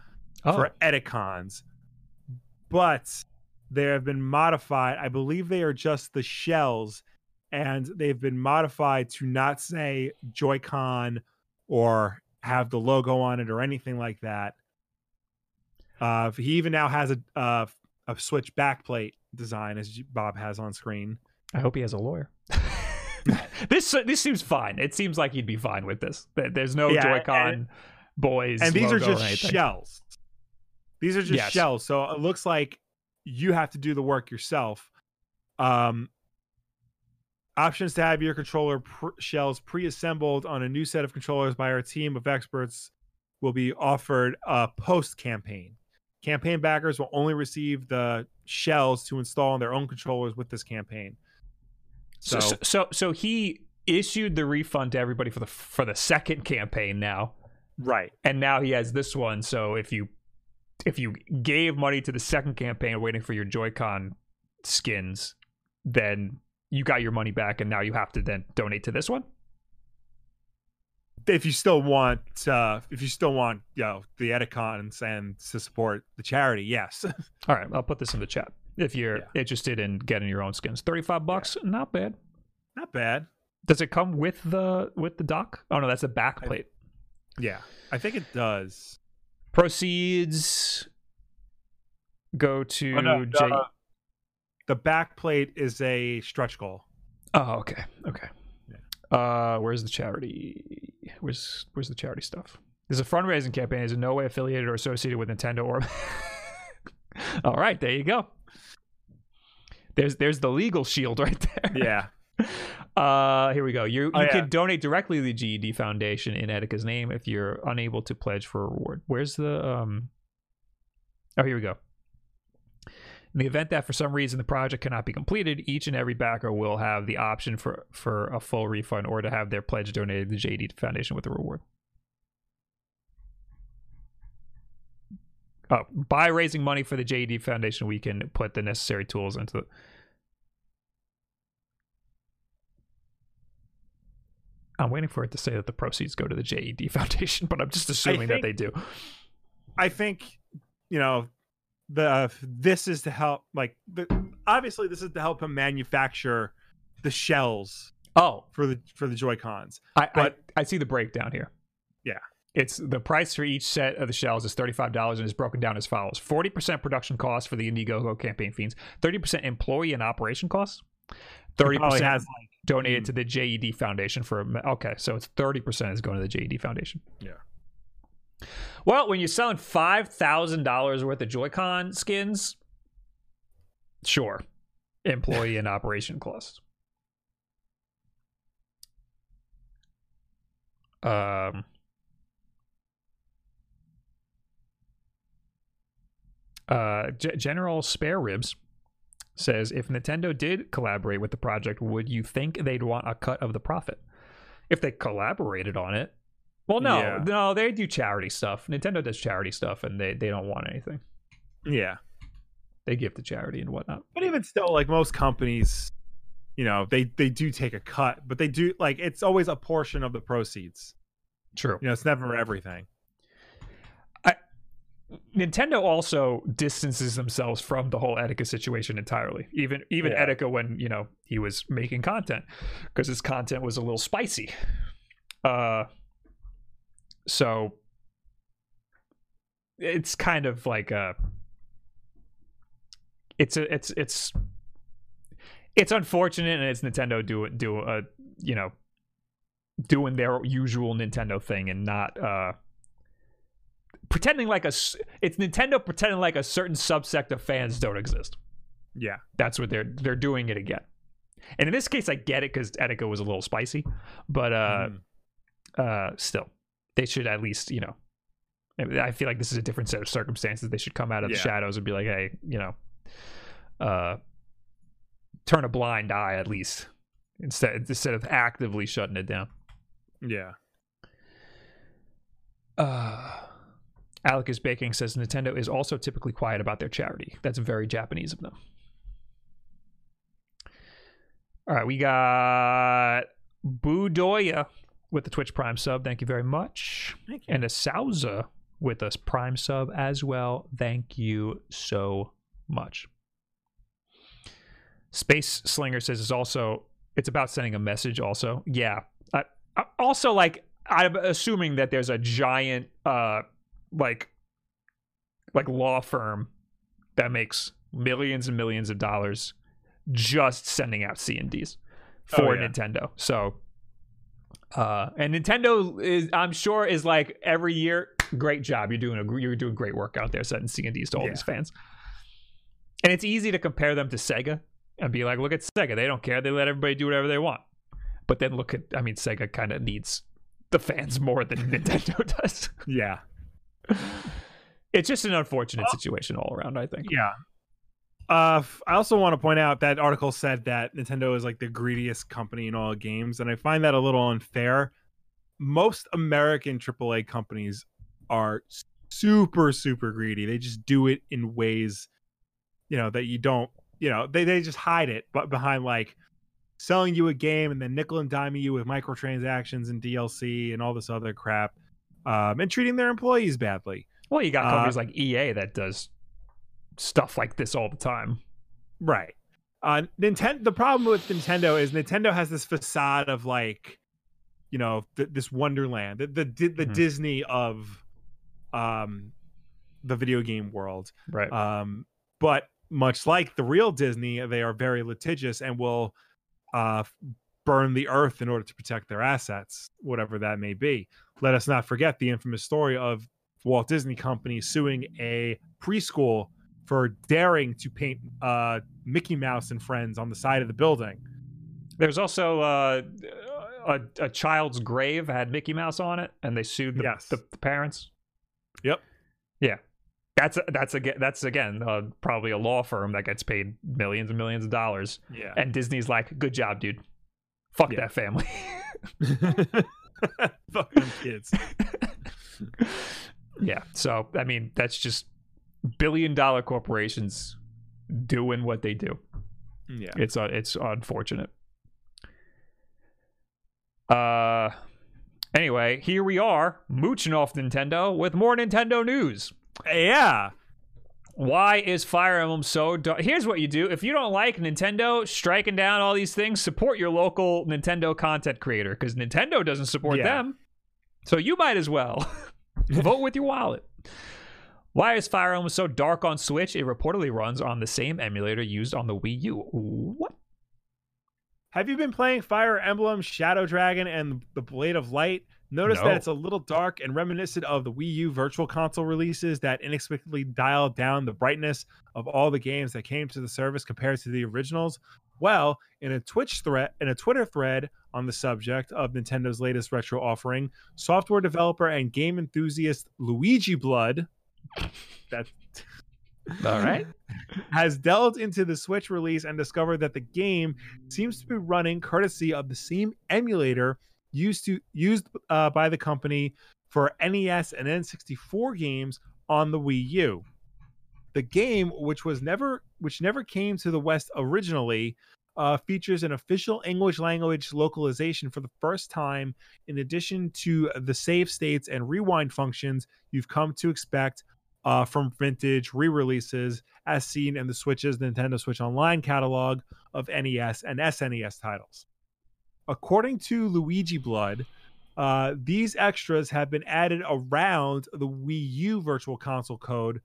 Oh, for Etikons, but they have been modified. I believe they are just the shells, and they've been modified to not say Joy-Con or have the logo on it or anything like that. Uh, he even now has a uh, a Switch backplate design, as Bob has on screen. I hope he has a lawyer. this this seems fine. It seems like he'd be fine with this. There's no Yeah, Joy-Con and- boys, and these are logo or just shells. These are just Yes. shells, so it looks like you have to do the work yourself. Um, options to have your controller pr- shells pre-assembled on a new set of controllers by our team of experts will be offered uh, post campaign. Campaign backers will only receive the shells to install on their own controllers with this campaign. So, so so so he issued the refund to everybody for the for the second campaign now, right, and now he has this one. So if you if you gave money to the second campaign waiting for your Joy-Con skins, then you got your money back, and now you have to then donate to this one. if you still want, uh, if you still want, you know, the Etikons and to support the charity, yes. All right, I'll put this in the chat if you're Yeah. interested in getting your own skins. Thirty-five bucks, not bad. Not bad. Does it come with the with the dock? Oh no, that's a back plate. Yeah, I think it does. Proceeds go to Oh, no, J. the, the back plate is a stretch goal. Oh, okay, okay. Uh, where's the charity? Where's where's the charity stuff? There's a fundraising campaign. Is in no way affiliated or associated with Nintendo or. All right, there you go. There's there's the legal shield right there. Yeah, Uh, here we go. You you Oh, yeah. can donate directly to the JED Foundation in Etika's name if you're unable to pledge for a reward. Where's the um? Oh, here we go. In the event that for some reason the project cannot be completed, each and every backer will have the option for for a full refund or to have their pledge donated to the JD Foundation with a reward. Oh, by raising money for the JD Foundation, we can put the necessary tools into the. I'm waiting for it to say that the proceeds go to the JED Foundation, but I'm just assuming that they do. I think you know the uh, this is to help. Like, the, obviously, this is to help him manufacture the shells Oh, for the for the Joy Cons. I, But- I I see the breakdown here. Yeah. It's the price for each set of the shells is $35 and is broken down as follows 40% production costs for the Indiegogo campaign fiends, 30% employee and operation costs, 30% has like donated mm. to the JED Foundation for okay, so it's 30% is going to the JED Foundation. Yeah. Well, when you're selling $5,000 worth of Joy-Con skins, sure. Employee and operation costs. Um Uh, G- General Spare Ribs says if Nintendo did collaborate with the project, would you think they'd want a cut of the profit? If they collaborated on it, well, no, Yeah. no, they do charity stuff. Nintendo does charity stuff, and they they don't want anything. yeah. They give to charity and whatnot. But even still, like most companies, you know, they they do take a cut, but they do like it's always a portion of the proceeds. True. You know, it's never everything. Nintendo also distances themselves from the whole Etika situation entirely. Even even Yeah. Etika when you know he was making content because his content was a little spicy. Uh, so it's kind of like a it's a it's it's it's unfortunate and it's Nintendo do do a you know doing their usual Nintendo thing and not uh pretending like a it's Nintendo pretending like a certain subsect of fans don't exist. Yeah. That's what they're they're doing it again. And in this case, I get it because Etika was a little spicy, but uh, Mhm. uh, still, they should at least you know. I feel like this is a different set of circumstances. They should come out of the shadows and be like, hey, you know, uh, turn a blind eye at least instead instead of actively shutting it down. yeah. Uh, Alecus Baking says Nintendo is also typically quiet about their charity. That's very Japanese of them. All right, we got Budoya with the Twitch Prime sub. Thank you very much. Thank you. And a Sauza with us Prime sub as well. Thank you so much. Space Slinger says it's also it's about sending a message. Also, yeah. Also, like I'm assuming that there's a giant, uh, like, like law firm that makes millions and millions of dollars just sending out C and Ds for Oh, yeah. Nintendo. So, uh, and Nintendo is, I'm sure, is like every year, great job. You're doing a you're doing great work out there sending C and Ds to all Yeah. these fans. And it's easy to compare them to Sega and be like, look at Sega. They don't care. They let everybody do whatever they want. But then look at, I mean, Sega kind of needs the fans more than Nintendo does. Yeah. It's just an unfortunate situation all around, I think. Yeah. Uh, I also want to point out that article said that Nintendo is like the greediest company in all games, and I find that a little unfair. Most American AAA companies are super, super greedy. They just do it in ways, you know, that you don't, you know, they, they just hide it, but behind like selling you a game and then nickel and diming you with microtransactions and DLC and all this other crap, um, and treating their employees badly. Well, you got Uh, companies like EA that does stuff like this all the time. Right. Uh Nintendo the problem with Nintendo is Nintendo has this facade of like you know th- this wonderland the the, the Mhm. Disney of um the video game world Right. um but much like the real Disney they are very litigious and will uh burn the earth in order to protect their assets whatever that may be let us not forget the infamous story of Walt Disney Company suing a preschool for daring to paint uh, Mickey Mouse and friends on the side of the building. There's also uh, a, a child's grave had Mickey Mouse on it, and they sued the, Yes. the, the parents. Yep. Yeah, that's that's again that's again uh, probably a law firm that gets paid millions and millions of dollars, Yeah. and Disney's like, "Good job, dude. Fuck Yeah. that family." Fuck them kids. yeah. So I mean, that's just billion dollar corporations doing what they do. Yeah. It's uh, it's unfortunate. Uh anyway, here we are mooching off Nintendo with more Nintendo news. Yeah. Why is Fire Emblem so dark? Here's what you do. If you don't like Nintendo striking down all these things, support your local Nintendo content creator because Nintendo doesn't support Yeah. them. So you might as well vote with your wallet. Why is Fire Emblem so dark on Switch? It reportedly runs on the same emulator used on the Wii U. What? Have you been playing Fire Emblem, Shadow Dragon, and the Blade of Light? Notice No. that it's a little dark and reminiscent of the Wii U Virtual Console releases that inexplicably dialed down the brightness of all the games that came to the service compared to the originals. Well, in a Twitch thread, in a Twitter thread on the subject of Nintendo's latest retro offering, software developer and game enthusiast Luigi Blood, that All right. has delved into the Switch release and discovered that the game seems to be running courtesy of the same emulator used to used uh, by the company for NES and N64 games on the Wii U. The game, which was never which never came to the West originally, uh, features an official English language localization for the first time, in addition to the save states and rewind functions you've come to expect uh, from vintage re-releases, as seen in the Switch's Nintendo Switch Online catalog of NES and SNES titles. According to Luigi Blood, uh, these extras have been added around the Wii U Virtual Console code,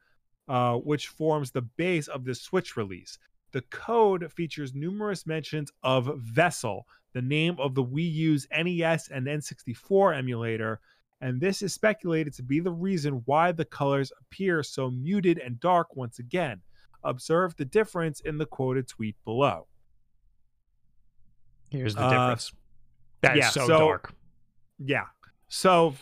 uh, which forms the base of the Switch release. The code features numerous mentions of Vessel, the name of the Wii U's NES and N64 emulator, and this is speculated to be the reason why the colors appear so muted and dark once again. Observe the difference in the quoted tweet below. Here's the Uh, difference. That is yeah, so, so- dark. Yeah. So,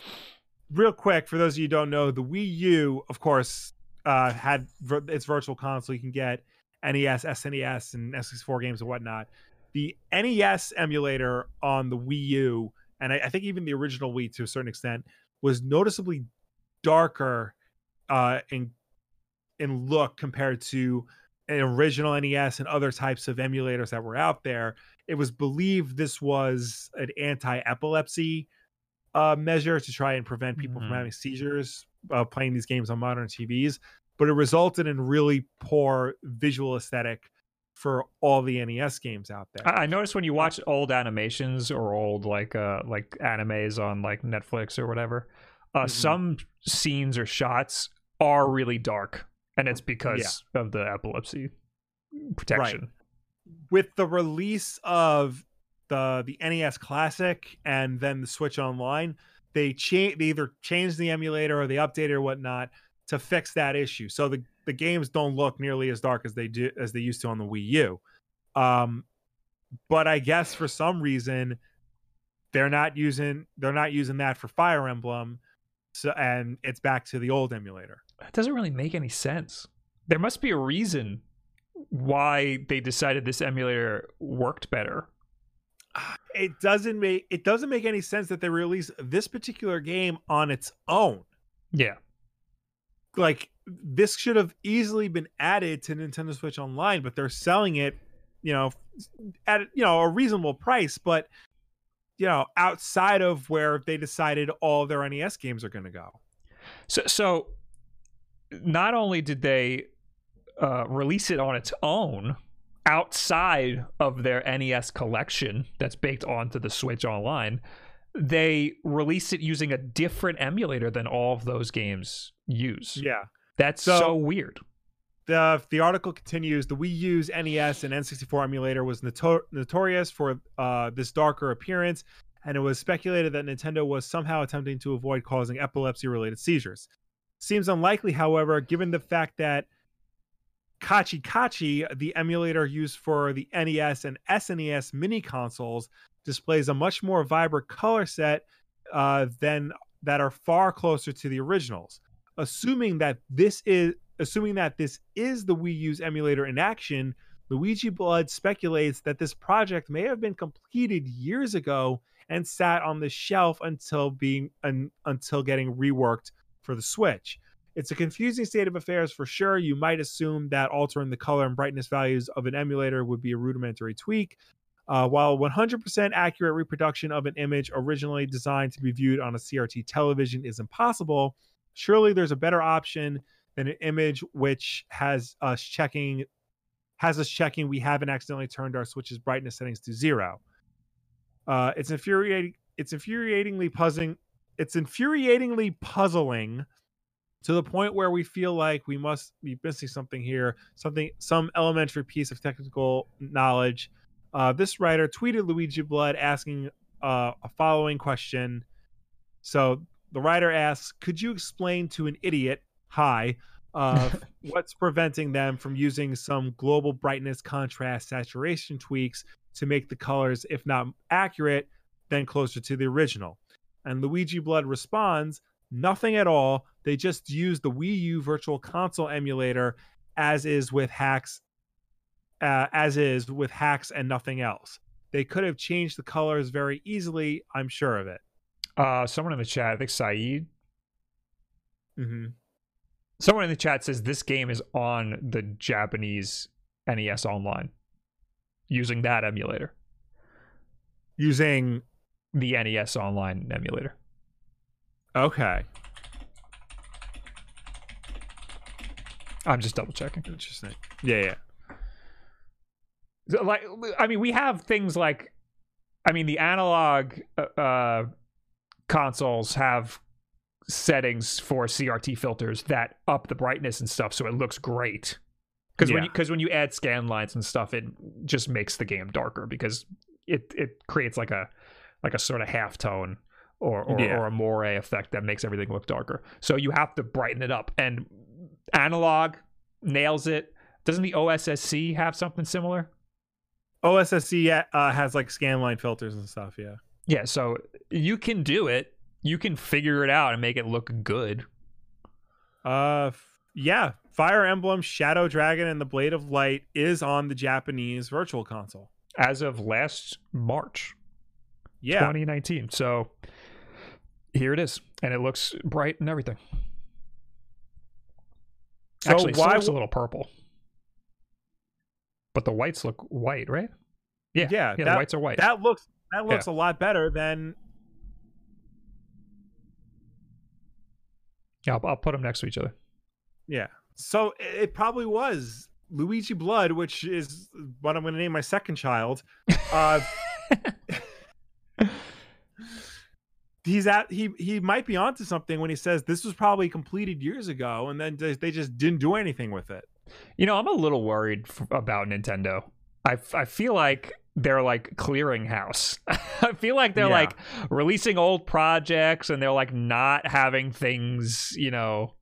real quick, for those of you who don't know, the Wii U, of course, uh, had vir- its virtual console. You can get NES, SNES, and S64 games and whatnot. The NES emulator on the Wii U, and I, I think even the original Wii to a certain extent, was noticeably darker uh, in in look compared to original NES and other types of emulators that were out there. It was believed this was an anti-epilepsy uh, measure to try and prevent people Mhm. from having seizures uh, playing these games on modern TVs, but it resulted in really poor visual aesthetic for all the NES games out there. I I noticed when you watch old animations or old like uh like animes on like Netflix or whatever, uh Mhm. some scenes or shots are really dark, and it's because of the epilepsy protection. with the release of the the NES Classic and then the Switch Online, they change they either changed the emulator or they updated or whatnot to fix that issue. So the the games don't look nearly as dark as they do as they used to on the Wii U. Um, but I guess for some reason they're not using they're not using that for Fire Emblem. So and it's back to the old emulator. That doesn't really make any sense. There must be a reason why they decided this emulator worked better. it doesn't make it doesn't make any sense that they release this particular game on its own. Yeah. Like this should have easily been added to Nintendo Switch Online, but they're selling it, you know, at you know a reasonable price, but you know outside of where they decided all their NES games are going to go. So, so not only did they uh, release it on its own outside of their NES collection that's baked onto the Switch Online, they released it using a different emulator than all of those games use. Yeah. That's so, So- weird. the the article continues the wii u's nes and n64 emulator was notor- notorious for uh, this darker appearance and it was speculated that nintendo was somehow attempting to avoid causing epilepsy related seizures seems unlikely however given the fact that kachi kachi the emulator used for the nes and snes mini consoles displays a much more vibrant color set uh, than that are far closer to the originals. Assuming that this is assuming that this is the Wii U's emulator in action, Luigi Blood speculates that this project may have been completed years ago and sat on the shelf until being un, until getting reworked for the Switch. It's a confusing state of affairs for sure. You might assume that altering the color and brightness values of an emulator would be a rudimentary tweak. Uh, while 100% accurate reproduction of an image originally designed to be viewed on a CRT television is impossible, surely there's a better option than an image which has us checking has us checking we haven't accidentally turned our switch's brightness settings to zero. Uh, it's infuriating. It's infuriatingly puzzling it's infuriatingly puzzling to the point where we feel like we must be missing something here, something some elementary piece of technical knowledge. Uh, this writer tweeted Luigi Blood asking uh, a following question. So the writer asks, "Could you explain to an idiot, hi, uh, what's preventing them from using some global brightness, contrast, saturation tweaks to make the colors, if not accurate, then closer to the original?" And Luigi Blood responds, "Nothing at all. They just use the Wii U Virtual Console emulator, as is with hacks, uh, as is with hacks and nothing else." They could have changed the colors very easily. I'm sure of it. Uh, someone in the chat, I think Saeed. Mm-hmm. Someone in the chat says this game is on the Japanese NES Online using that emulator, Using the NES Online emulator. okay, I'm just double checking. interesting. Yeah, yeah. Like, I mean, we have things like, I mean, the Analogue uh, uh, consoles have settings for CRT filters that up the brightness and stuff, so it looks great. Because when Yeah. you because when you add scan lines and stuff, it just makes the game darker because it it creates like a like a sort of half tone or or, Yeah. or a moire effect that makes everything look darker. So you have to brighten it up. And Analogue nails it. Doesn't the OSSC have something similar? OSSC uh, has like scanline filters and stuff. Yeah. Yeah, so you can do it. You can figure it out and make it look good. Uh, f- yeah. Fire Emblem, Shadow Dragon, and the Blade of Light is on the Japanese Virtual Console. As of last March Yeah. 2019. So here it is. And it looks bright and everything. So Actually, it why? looks a little purple. But the whites look white, right? Yeah. Yeah, the that- whites are white. That looks that looks a lot better than yeah, I'll, I'll put them next to each other. yeah. So it it probably was Luigi Blood, which is what I'm going to name my second child. Uh, he's at he he might be onto something when he says this was probably completed years ago, and then they just didn't do anything with it. You know, I'm a little worried f- about Nintendo. I, f- I feel like they're like clearinghouse. I feel like they're Yeah. like releasing old projects and they're like not having things, you know.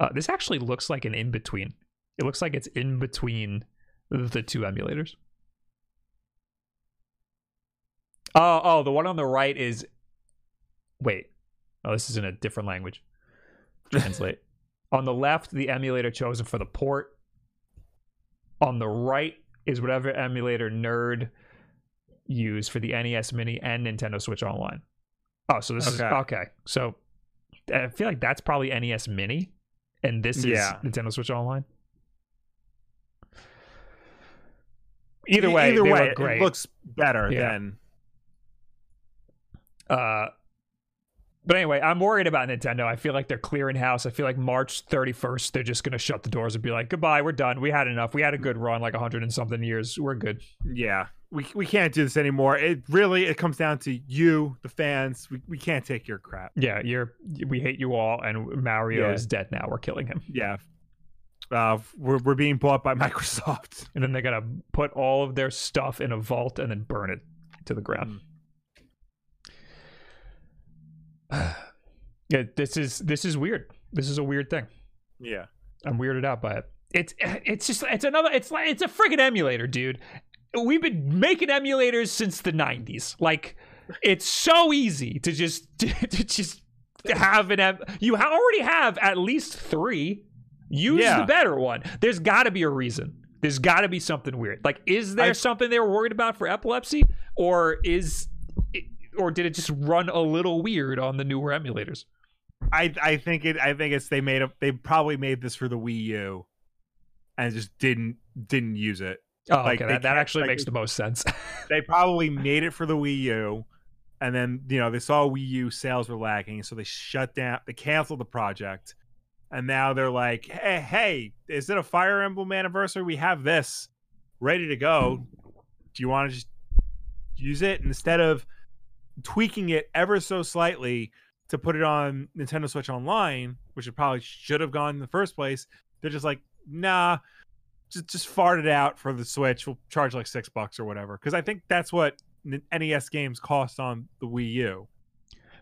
Uh, this actually looks like an in between. It looks like it's in between the two emulators. Oh, oh, the one on the right is. Wait. Oh, this is in a different language. Translate. on the left, the emulator chosen for the port. On the right is whatever emulator NERD used for the NES Mini and Nintendo Switch Online. Oh, so this is Okay. okay. So I feel like that's probably NES Mini, and this is Yeah. Nintendo Switch Online. Either way, either way, it looks better Yeah. than Uh, but anyway, I'm worried about Nintendo. I feel like they're clearing house. I feel like March 31st, they're just going to shut the doors and be like, goodbye, we're done. We had enough. We had a good run, like 100 and something years. We're good. yeah. We we can't do this anymore. It really it comes down to you, the fans. We we can't take your crap. Yeah, you're. We hate you all, and Mario Yeah. is dead now. We're killing him, Yeah. Uh, we're we're being bought by Microsoft. and then they're gonna put all of their stuff in a vault and then burn it to the ground. yeah, this is this is weird. This is a weird thing. Yeah. I'm weirded out by it. It's it's just it's another it's like it's a friggin' emulator, dude. We've been making emulators since the 90s. Like it's so easy to just to just have an em- you already have at least 3. Use Yeah. the better one. There's got to be a reason. There's got to be something weird. Like is there I- something they were worried about for epilepsy or is or did it just run a little weird on the newer emulators? I I think it I think it's they made up they probably made this for the Wii U and just didn't didn't use it. Oh, Like, okay. That, that actually like, makes the most sense. They probably made it for the Wii U and then you know they saw Wii U sales were lacking so they shut down they canceled the project. And now they're like, "Hey, hey, is it a Fire Emblem anniversary? We have this ready to go. Do you want to just use it instead of tweaking it ever so slightly to put it on Nintendo Switch Online, which it probably should have gone in the first place. They're just like, nah, just just fart it out for the Switch. We'll charge like six bucks or whatever. Because I think that's what NES games cost on the Wii U.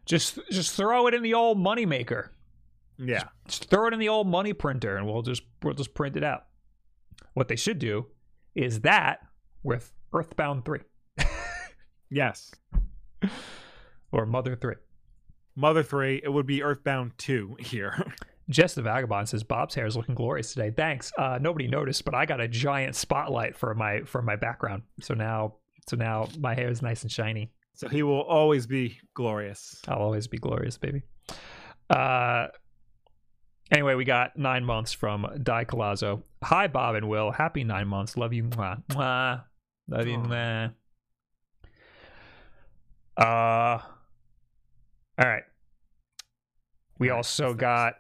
Just just throw it in the old moneymaker. Yeah, just, just throw it in the old money printer, and we'll just we'll just print it out. What they should do is that with Earthbound three. yes. or Mother three. Mother three. It would be Earthbound two here. Jess the Vagabond says Bob's hair is looking glorious today. Thanks. Uh, nobody noticed, but I got a giant spotlight for my for my background. So now so now my hair is nice and shiny. So he will always be glorious. I'll always be glorious, baby. Uh anyway, we got nine months from Di Colazzo. Hi, Bob and Will. Happy nine months. Love you. Mwah. Mwah. Love you. Mwah. Uh all right. We also got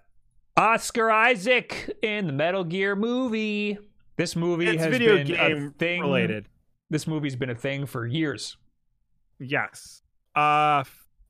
Oscar Isaac in the Metal Gear movie. This movie it's has video been game a thing related. This movie's been a thing for years. Yes. Uh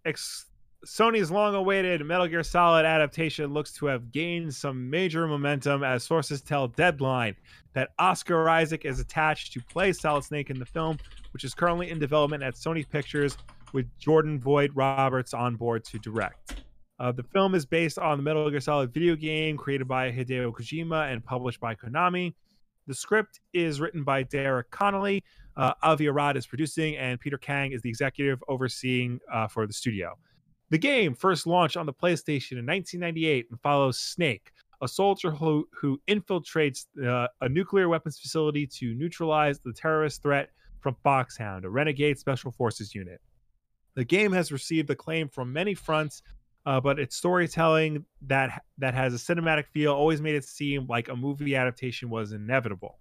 ex- Sony's long-awaited Metal Gear Solid adaptation looks to have gained some major momentum as sources tell Deadline that Oscar Isaac is attached to play Solid Snake in the film, which is currently in development at Sony Pictures with Jordan Vogt Roberts on board to direct. Uh, the film is based on the Metal Gear Solid video game created by Hideo Kojima and published by Konami. The script is written by Derek Connolly. Uh, Avi Arad is producing, and Peter Kang is the executive overseeing uh, for the studio. The game first launched on the PlayStation in 1998 and follows Snake, a soldier who, who infiltrates uh, a nuclear weapons facility to neutralize the terrorist threat from Foxhound, a renegade special forces unit. The game has received acclaim from many fronts, uh, but its storytelling that that has a cinematic feel always made it seem like a movie adaptation was inevitable.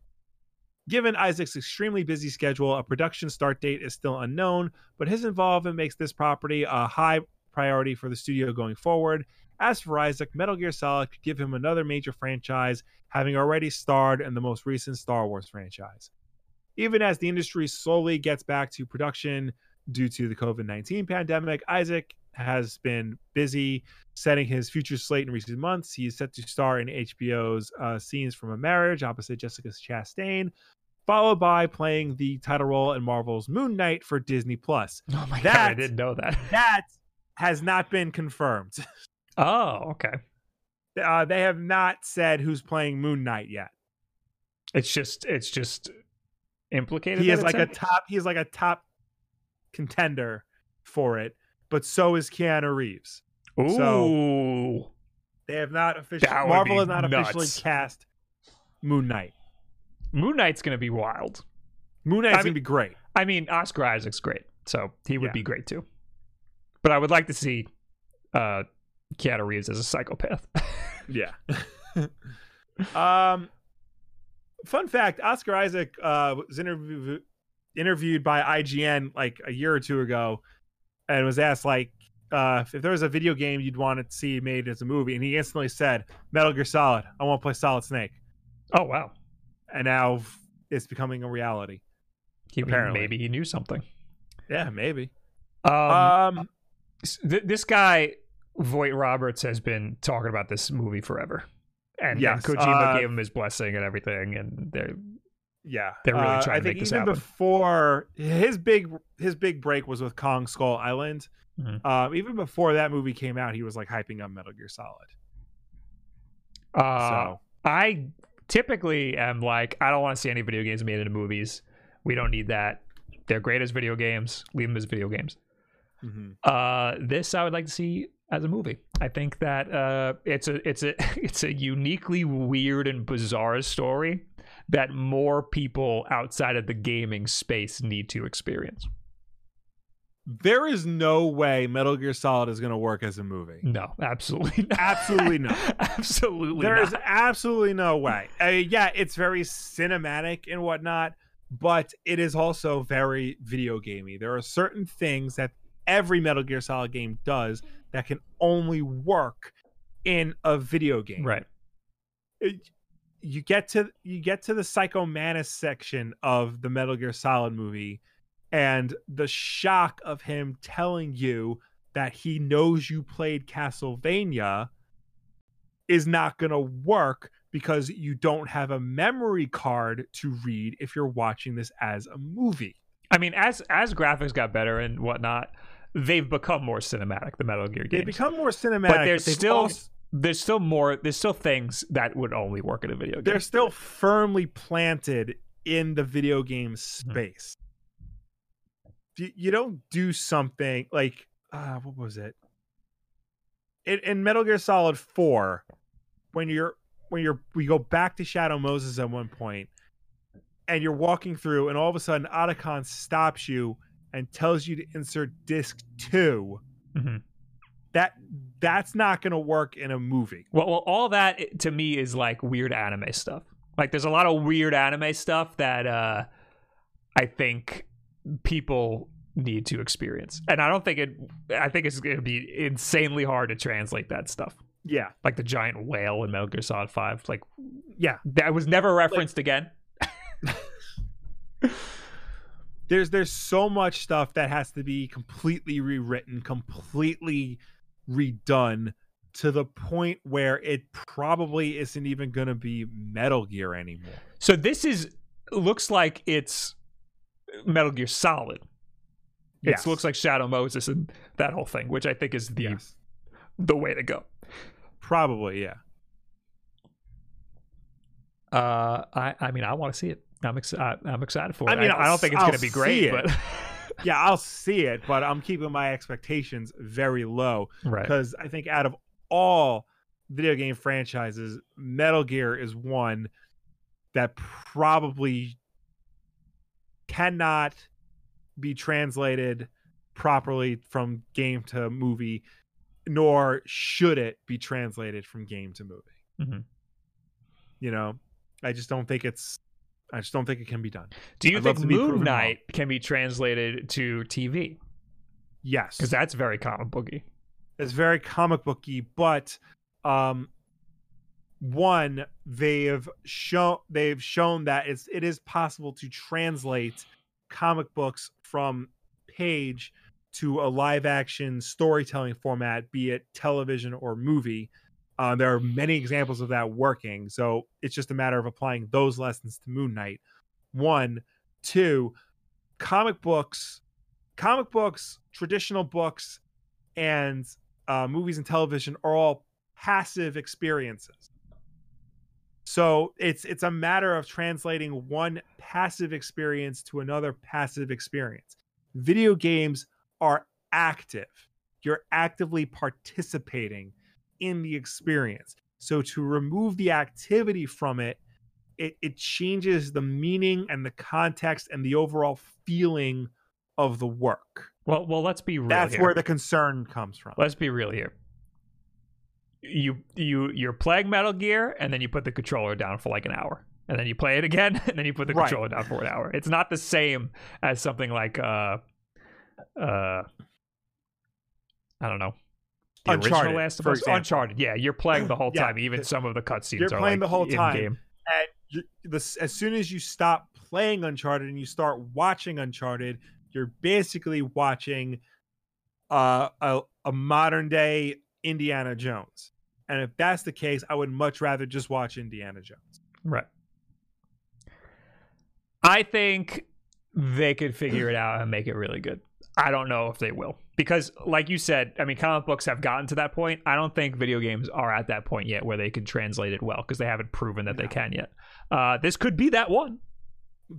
Given Isaac's extremely busy schedule, a production start date is still unknown, but his involvement makes this property a high priority for the studio going forward. As for Isaac, Metal Gear Solid could give him another major franchise, having already starred in the most recent Star Wars franchise. Even as the industry slowly gets back to production due to the COVID 19 pandemic, Isaac has been busy setting his future slate in recent months. He is set to star in HBO's uh, Scenes from a Marriage opposite Jessica Chastain, followed by playing the title role in Marvel's Moon Knight for Disney Plus. Oh my That- god, I didn't know that. That has not been confirmed. Oh, okay. Uh, they have not said who's playing Moon Knight yet. It's just it's just implicated. He is like a top. He is like a top contender for it, but so is Keanu Reeves. Ooh. so- They have not officially. Marvel has not officially cast Moon Knight. Moon Knight's gonna be wild. Moon Knight's I gonna be great. I mean, Oscar Isaac's great, so he would Yeah. be great too. But I would like to see uh Keanu Reeves as a psychopath. Yeah. um, fun fact: Oscar Isaac uh, was interview- interviewed by IGN like a year or two ago, and was asked like uh, if there was a video game you'd want to see made as a movie, and he instantly said Metal Gear Solid. I want to play Solid Snake, oh wow. and now it's becoming a reality. He, Apparently. maybe he knew something. Yeah, maybe. Um, Um, th- this guy Vogt Roberts has been talking about this movie forever, and, Yes, and Kojima uh, gave him his blessing and everything, and they're yeah, They're really Uh, trying I to think make this even happen. before his big his big break was with Kong Skull Island. Mhm. Um, even before that movie came out, he was like hyping up Metal Gear Solid. uh, so I typically am like, I don't want to see any video games made into movies. We don't need that. They're great as video games. Leave them as video games. mhm. Uh, this I would like to see as a movie. I think that uh, it's a it's a it's a uniquely weird and bizarre story that more people outside of the gaming space need to experience. there is no way Metal Gear Solid is going to work as a movie. No, absolutely not. Absolutely not. absolutely There not. is absolutely no way. Uh, yeah, it's very cinematic and whatnot, but it is also very video gamey. There are certain things that every Metal Gear Solid game does that can only work in a video game. right. it- you get to you get to the Psycho Mantis section of the Metal Gear Solid movie, and the shock of him telling you that he knows you played Castlevania is not going to work because you don't have a memory card to read if you're watching this as a movie. I mean, as as graphics got better and whatnot, they've become more cinematic. The Metal Gear games. They become more cinematic, but there's they've still also- there's still more. There's still things that would only work in a video game. they're still firmly planted in the video game Mm-hmm. space. You, you don't do something like uh, what was it? In, in Metal Gear Solid Four, when you're when you're we go back to Shadow Moses at one point, and you're walking through, and all of a sudden Otacon stops you and tells you to insert disc 2 Mhm. That that's not going to work in a movie. Well, well, all that to me is like weird anime stuff. Like, there's a lot of weird anime stuff that uh, I think people need to experience, and I don't think it. I think it's going to be insanely hard to translate that stuff. Yeah, Like the giant whale in Metal Gear Solid Five. Like yeah. that was never referenced again. there's there's so much stuff that has to be completely rewritten, completely redone to the point where it probably isn't even going to be Metal Gear anymore. So this is looks like it's Metal Gear Solid. Yes. It looks like Shadow Moses and that whole thing, which I think is the Yes. the way to go. Probably, yeah. Uh, I I mean I want to see it. I'm excited. I'm excited for it. I mean, I, I'll don't think it's going to be great, but Yeah, I'll see it, but I'm keeping my expectations very low right. because I think out of all video game franchises, Metal Gear is one that probably cannot be translated properly from game to movie, nor should it be translated from game to movie. Mhm. You know, I just don't think it's. I just don't think it can be done. Do you I'd think Moon proven wrong. Knight can be translated to TV? Yes, Because that's very comic booky. it's very comic booky but um one they've shown they've shown that it's it is possible to translate comic books from page to a live action storytelling format be it television or movie uh, there are many examples of that working so it's just a matter of applying those lessons to moon knight one two comic books comic books traditional books and uh, movies and television are all passive experiences. So it's it's a matter of translating one passive experience to another passive experience. Video games are active. You're actively participating in the experience. So to remove the activity from it, it, it changes the meaning and the context and the overall feeling of the work. Well, well, let's be real. That's here. where the concern comes from. Let's be real here. You you you're playing Metal Gear and then you put the controller down for like an hour. And then you play it again and then you put the Right. controller down for an hour. It's not the same as something like uh uh I don't know. The Uncharted, original Last of Us example. Uncharted. Yeah, you're playing the whole Yeah, time. Even some of the cutscenes you're are playing like the whole time. in-game. and this, as soon as you stop playing Uncharted and you start watching Uncharted, you're basically watching uh, a, a modern day Indiana Jones. And if that's the case, I would much rather just watch Indiana Jones. Right. I think they could figure it out and make it really good. I don't know if they will. Because, like you said, I mean, comic books have gotten to that point. I don't think video games are at that point yet where they can translate it well because they haven't proven that they can yet. Uh, this could be that one.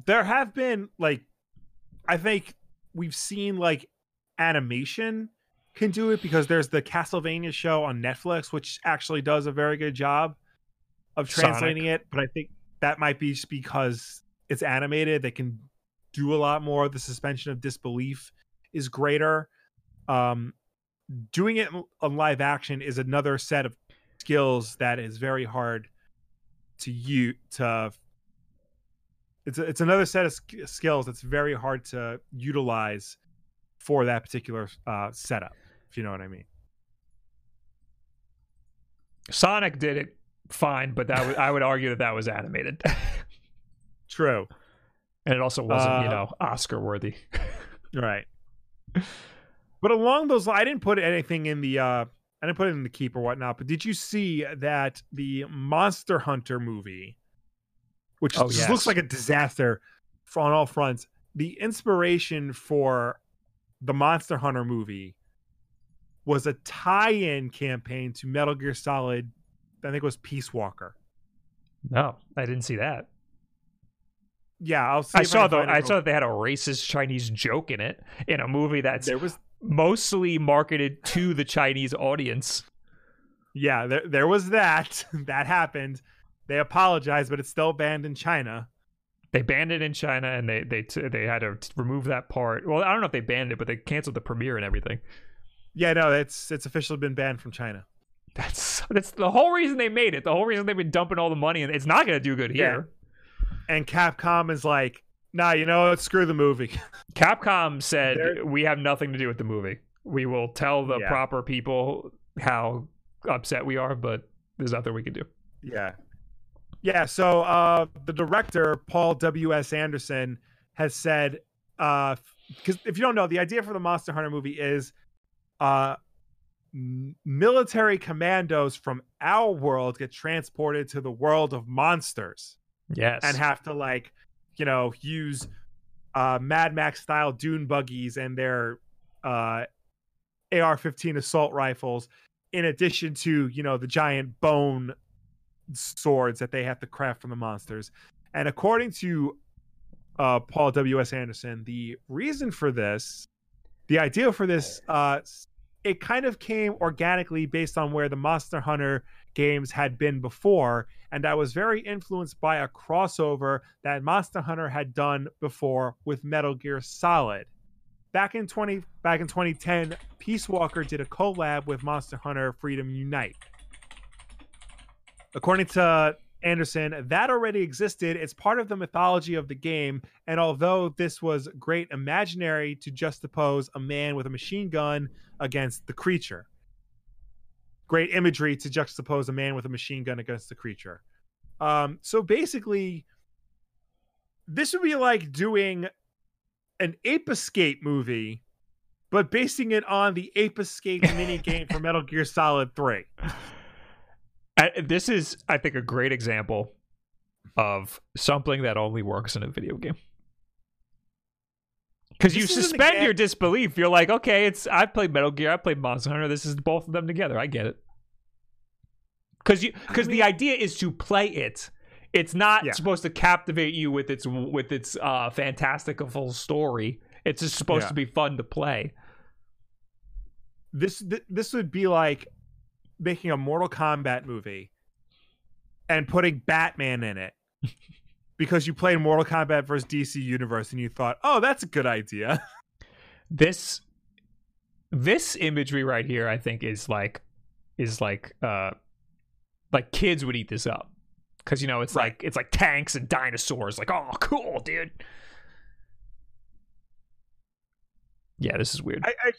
There have been like, I think we've seen like animation can do it because there's the Castlevania show on Netflix, which actually does a very good job of Sonic. translating it. But I think that might be just because it's animated. They can do a lot more. The suspension of disbelief is greater. Um, doing it on live action is another set of skills that is very hard to you to it's a, it's another set of sk- skills that's very hard to utilize for that particular uh, setup if you know what i mean Sonic did it fine, but that was, I would argue that that was animated. true and it also wasn't, you Uh, know, Oscar worthy. right but along those, I didn't put anything in the. uh I didn't put it in the keep or whatnot. But did you see that the Monster Hunter movie, which Oh, yes. looks like a disaster on all fronts, the inspiration for the Monster Hunter movie was a tie-in campaign to Metal Gear Solid. I think it was Peace Walker. No, I didn't see that. Yeah, I'll see. I saw the find I saw that they had a racist Chinese joke in it in a movie that's there was mostly marketed to the Chinese audience. yeah there there was that that happened. They apologized, but it's still banned in China. They banned it in China, and they they t- they had to remove that part. Well, I don't know if they banned it, but they canceled the premiere and everything. Yeah, no, it's it's officially been banned from China. That's that's the whole reason they made it. The whole reason they've been dumping all the money, and it's not going to do good Yeah. here. And Capcom is like, nah, you know what? Screw the movie. Capcom said They're- we have nothing to do with the movie. We will tell the Yeah. proper people how upset we are, but there's nothing we can do. yeah, yeah. So uh, the director Paul W S Anderson has said, because if you don't know, the idea for the Monster Hunter movie is, uh, military commandos from our world get transported to the world of monsters. Yes, and have to like you know use uh mad max style dune buggies and their uh ar-15 assault rifles in addition to you know the giant bone swords that they have to craft from the monsters. And according to uh paul ws anderson the reason for this the idea for this uh it kind of came organically based on where the monster hunter games had been before and I was very influenced by a crossover that Monster Hunter had done before with Metal Gear Solid. Back in 20 back in 2010, Peace Walker did a collab with Monster Hunter Freedom Unite. According to Anderson, that already existed. It's part of the mythology of the game, and although this was great imaginary to juxtapose a man with a machine gun against the creature great imagery to juxtapose a man with a machine gun against the creature. Um, so basically, this would be like doing an Ape Escape movie, but basing it on the Ape Escape mini game for Metal Gear Solid 3. This is, I think, a great example of something that only works in a video game. Because you This is an suspend your disbelief. You're like, okay, it's I've played Metal Gear, I played Monster Hunter. This is both of them together. I get it. Because you, because the idea is to play it. It's not Yeah. supposed to captivate you with its with its uh, fantastical story. It's just supposed Yeah. to be fun to play. This th- this would be like making a Mortal Kombat movie and putting Batman in it. Because you played Mortal Kombat versus DC Universe and you thought, "Oh, that's a good idea." this this imagery right here i think is like is like uh like kids would eat this up because you know it's Right. like it's like tanks and dinosaurs like oh cool dude yeah this is weird I, I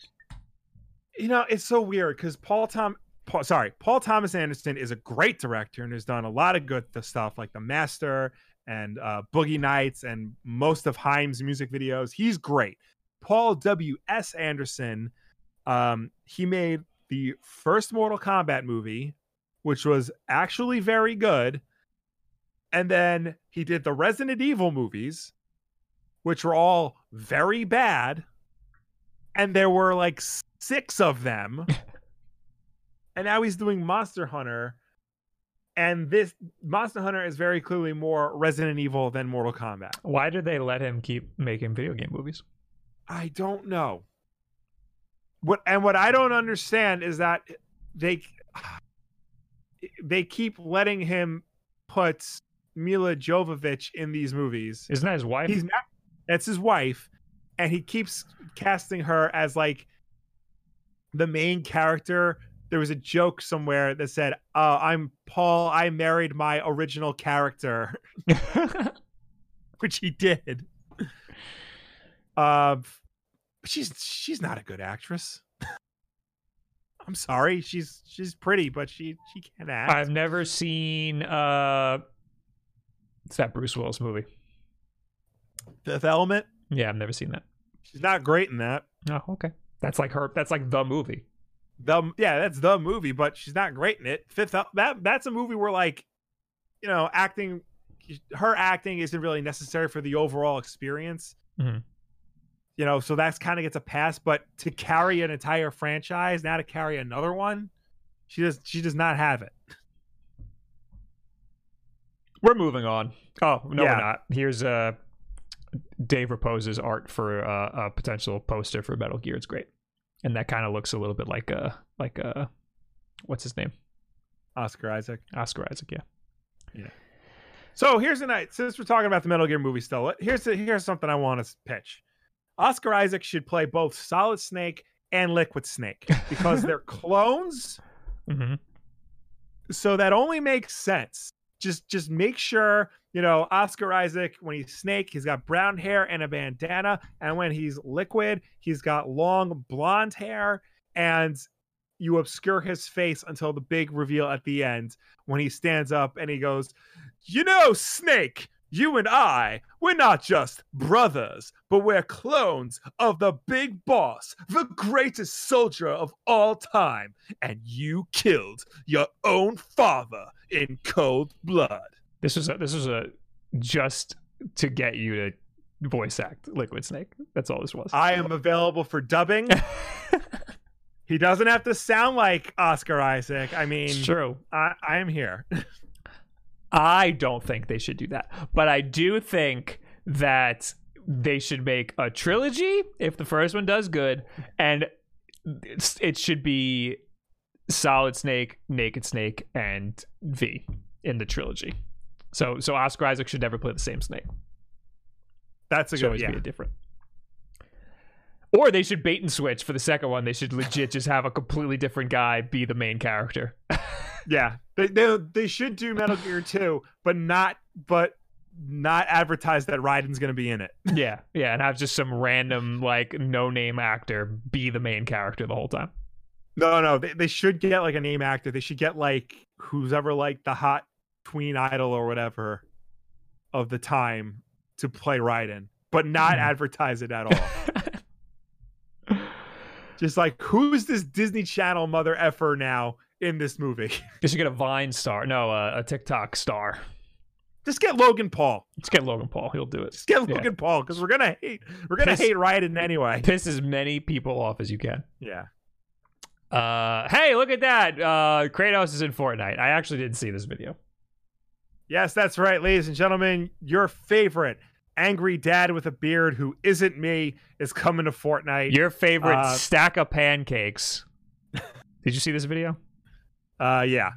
you know, it's so weird because Paul Tom Paul, sorry, Paul Thomas Anderson is a great director and has done a lot of good stuff like The Master and uh, Boogie Nights and most of Haim's music videos. He's great. Paul W. S. Anderson, um, he made the first Mortal Kombat movie, which was actually very good. And then he did the Resident Evil movies, which were all very bad. And there were like six of them. and now he's doing Monster Hunter. And this Monster Hunter is very clearly more Resident Evil than Mortal Kombat. why did they let him keep making video game movies I don't know. What and what I don't understand is that they they keep letting him put Milla Jovovich in these movies. isn't that his wife He's not that's his wife and he keeps casting her as like the main character. There was a joke somewhere that said, "Uh, I'm Paul. I married my original character," which he did. Uh, but she's she's not a good actress. I'm sorry. She's she's pretty, but she she can't act. i've never seen uh it's that bruce willis movie Fifth Element. yeah i've never seen that She's not great in that. oh okay That's like her. That's like the movie. The yeah, that's the movie, but she's not great in it. Fifth that that's a movie where like, you know, acting, her acting isn't really necessary for the overall experience. Mhm. You know, so that's kind of gets a pass. But to carry an entire franchise, now to carry another one, she does she does not have it. We're moving on. Oh no, Yeah. we're not. Here's uh, Dave Rapoza's art for uh, a potential poster for Metal Gear. It's great, and that kind of looks a little bit like a like a what's his name, Oscar Isaac. Oscar Isaac. Yeah. Yeah. So here's the night. Since we're talking about the Metal Gear movie still, here's the, here's something I want to pitch. Oscar Isaac should play both Solid Snake and Liquid Snake because they're clones. hmm So that only makes sense. Just just make sure you know Oscar Isaac when he's Snake, he's got brown hair and a bandana, and when he's Liquid, he's got long blonde hair, and you obscure his face until the big reveal at the end when he stands up and he goes, "You know, Snake." You and I, we're not just brothers, but we're clones of the big boss, the greatest soldier of all time. And you killed your own father in cold blood. This was a, this was a just to get you to voice act Liquid Snake. That's all this was. I am available for dubbing. he doesn't have to sound like Oscar Isaac. I mean, it's true. I, I am here. I don't think they should do that, but I do think that they should make a trilogy if the first one does good, and it should be Solid Snake, Naked Snake, and V in the trilogy. So, so Oscar Isaac should never play the same Snake. That's a Should good always yeah. be a different. Or they should bait and switch for the second one. They should legit just have a completely different guy be the main character. Yeah, they, they they should do Metal Gear 2, but not but not advertise that Raiden's going to be in it. Yeah, yeah, and have just some random like no name actor be the main character the whole time. No, no, they, they should get like a name actor. They should get like who's ever like the hot tween idol or whatever of the time to play Raiden, but not Mhm. advertise it at all. Just like who's this Disney Channel mother effer now in this movie? They should get a Vine star, no, uh, a TikTok star. Just get Logan Paul. Let's get Logan Paul. He'll do it. Just get Yeah. Logan Paul because we're gonna hate we're gonna Piss- hate Raiden anyway. Piss as many people off as you can. Yeah. Uh, hey, look at that. Uh, Kratos is in Fortnite. I actually didn't see this video. Yes, that's right, ladies and gentlemen. Your favorite angry dad with a beard who isn't me is coming to Fortnite. Your favorite Uh, stack of pancakes. Did you see this video? Uh, yeah.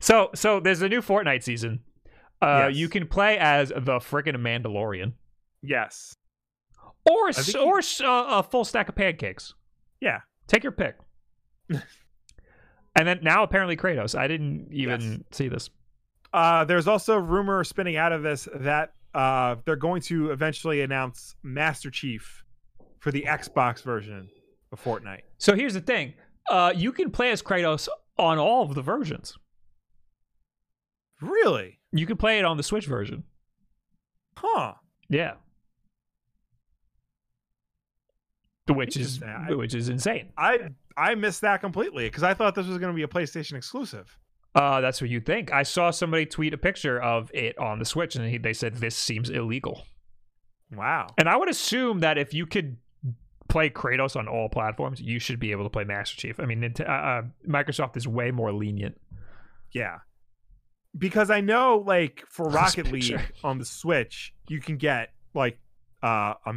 So, so there's a new Fortnite season. Uh, Yes. you can play as the freaking Mandalorian, Yes. or or uh, a full stack of pancakes. Yeah. Take your pick. and then now apparently Kratos. I didn't even see this. Uh, there's also rumor spinning out of this that uh, they're going to eventually announce Master Chief for the Xbox version of Fortnite. So here's the thing: uh, you can play as Kratos on all of the versions. Really? You can play it on the Switch version. Huh. Yeah. Which is I- which is insane. I I missed that completely because I thought this was going to be a PlayStation exclusive. Uh, that's what you think. I saw somebody tweet a picture of it on the Switch, and he, they said this seems illegal. Wow. And I would assume that if you could play Kratos on all platforms, you should be able to play Master Chief. I mean, uh, uh, Microsoft is way more lenient. Yeah. Because I know, like, for Rocket. League on the Switch, you can get, like, uh, a,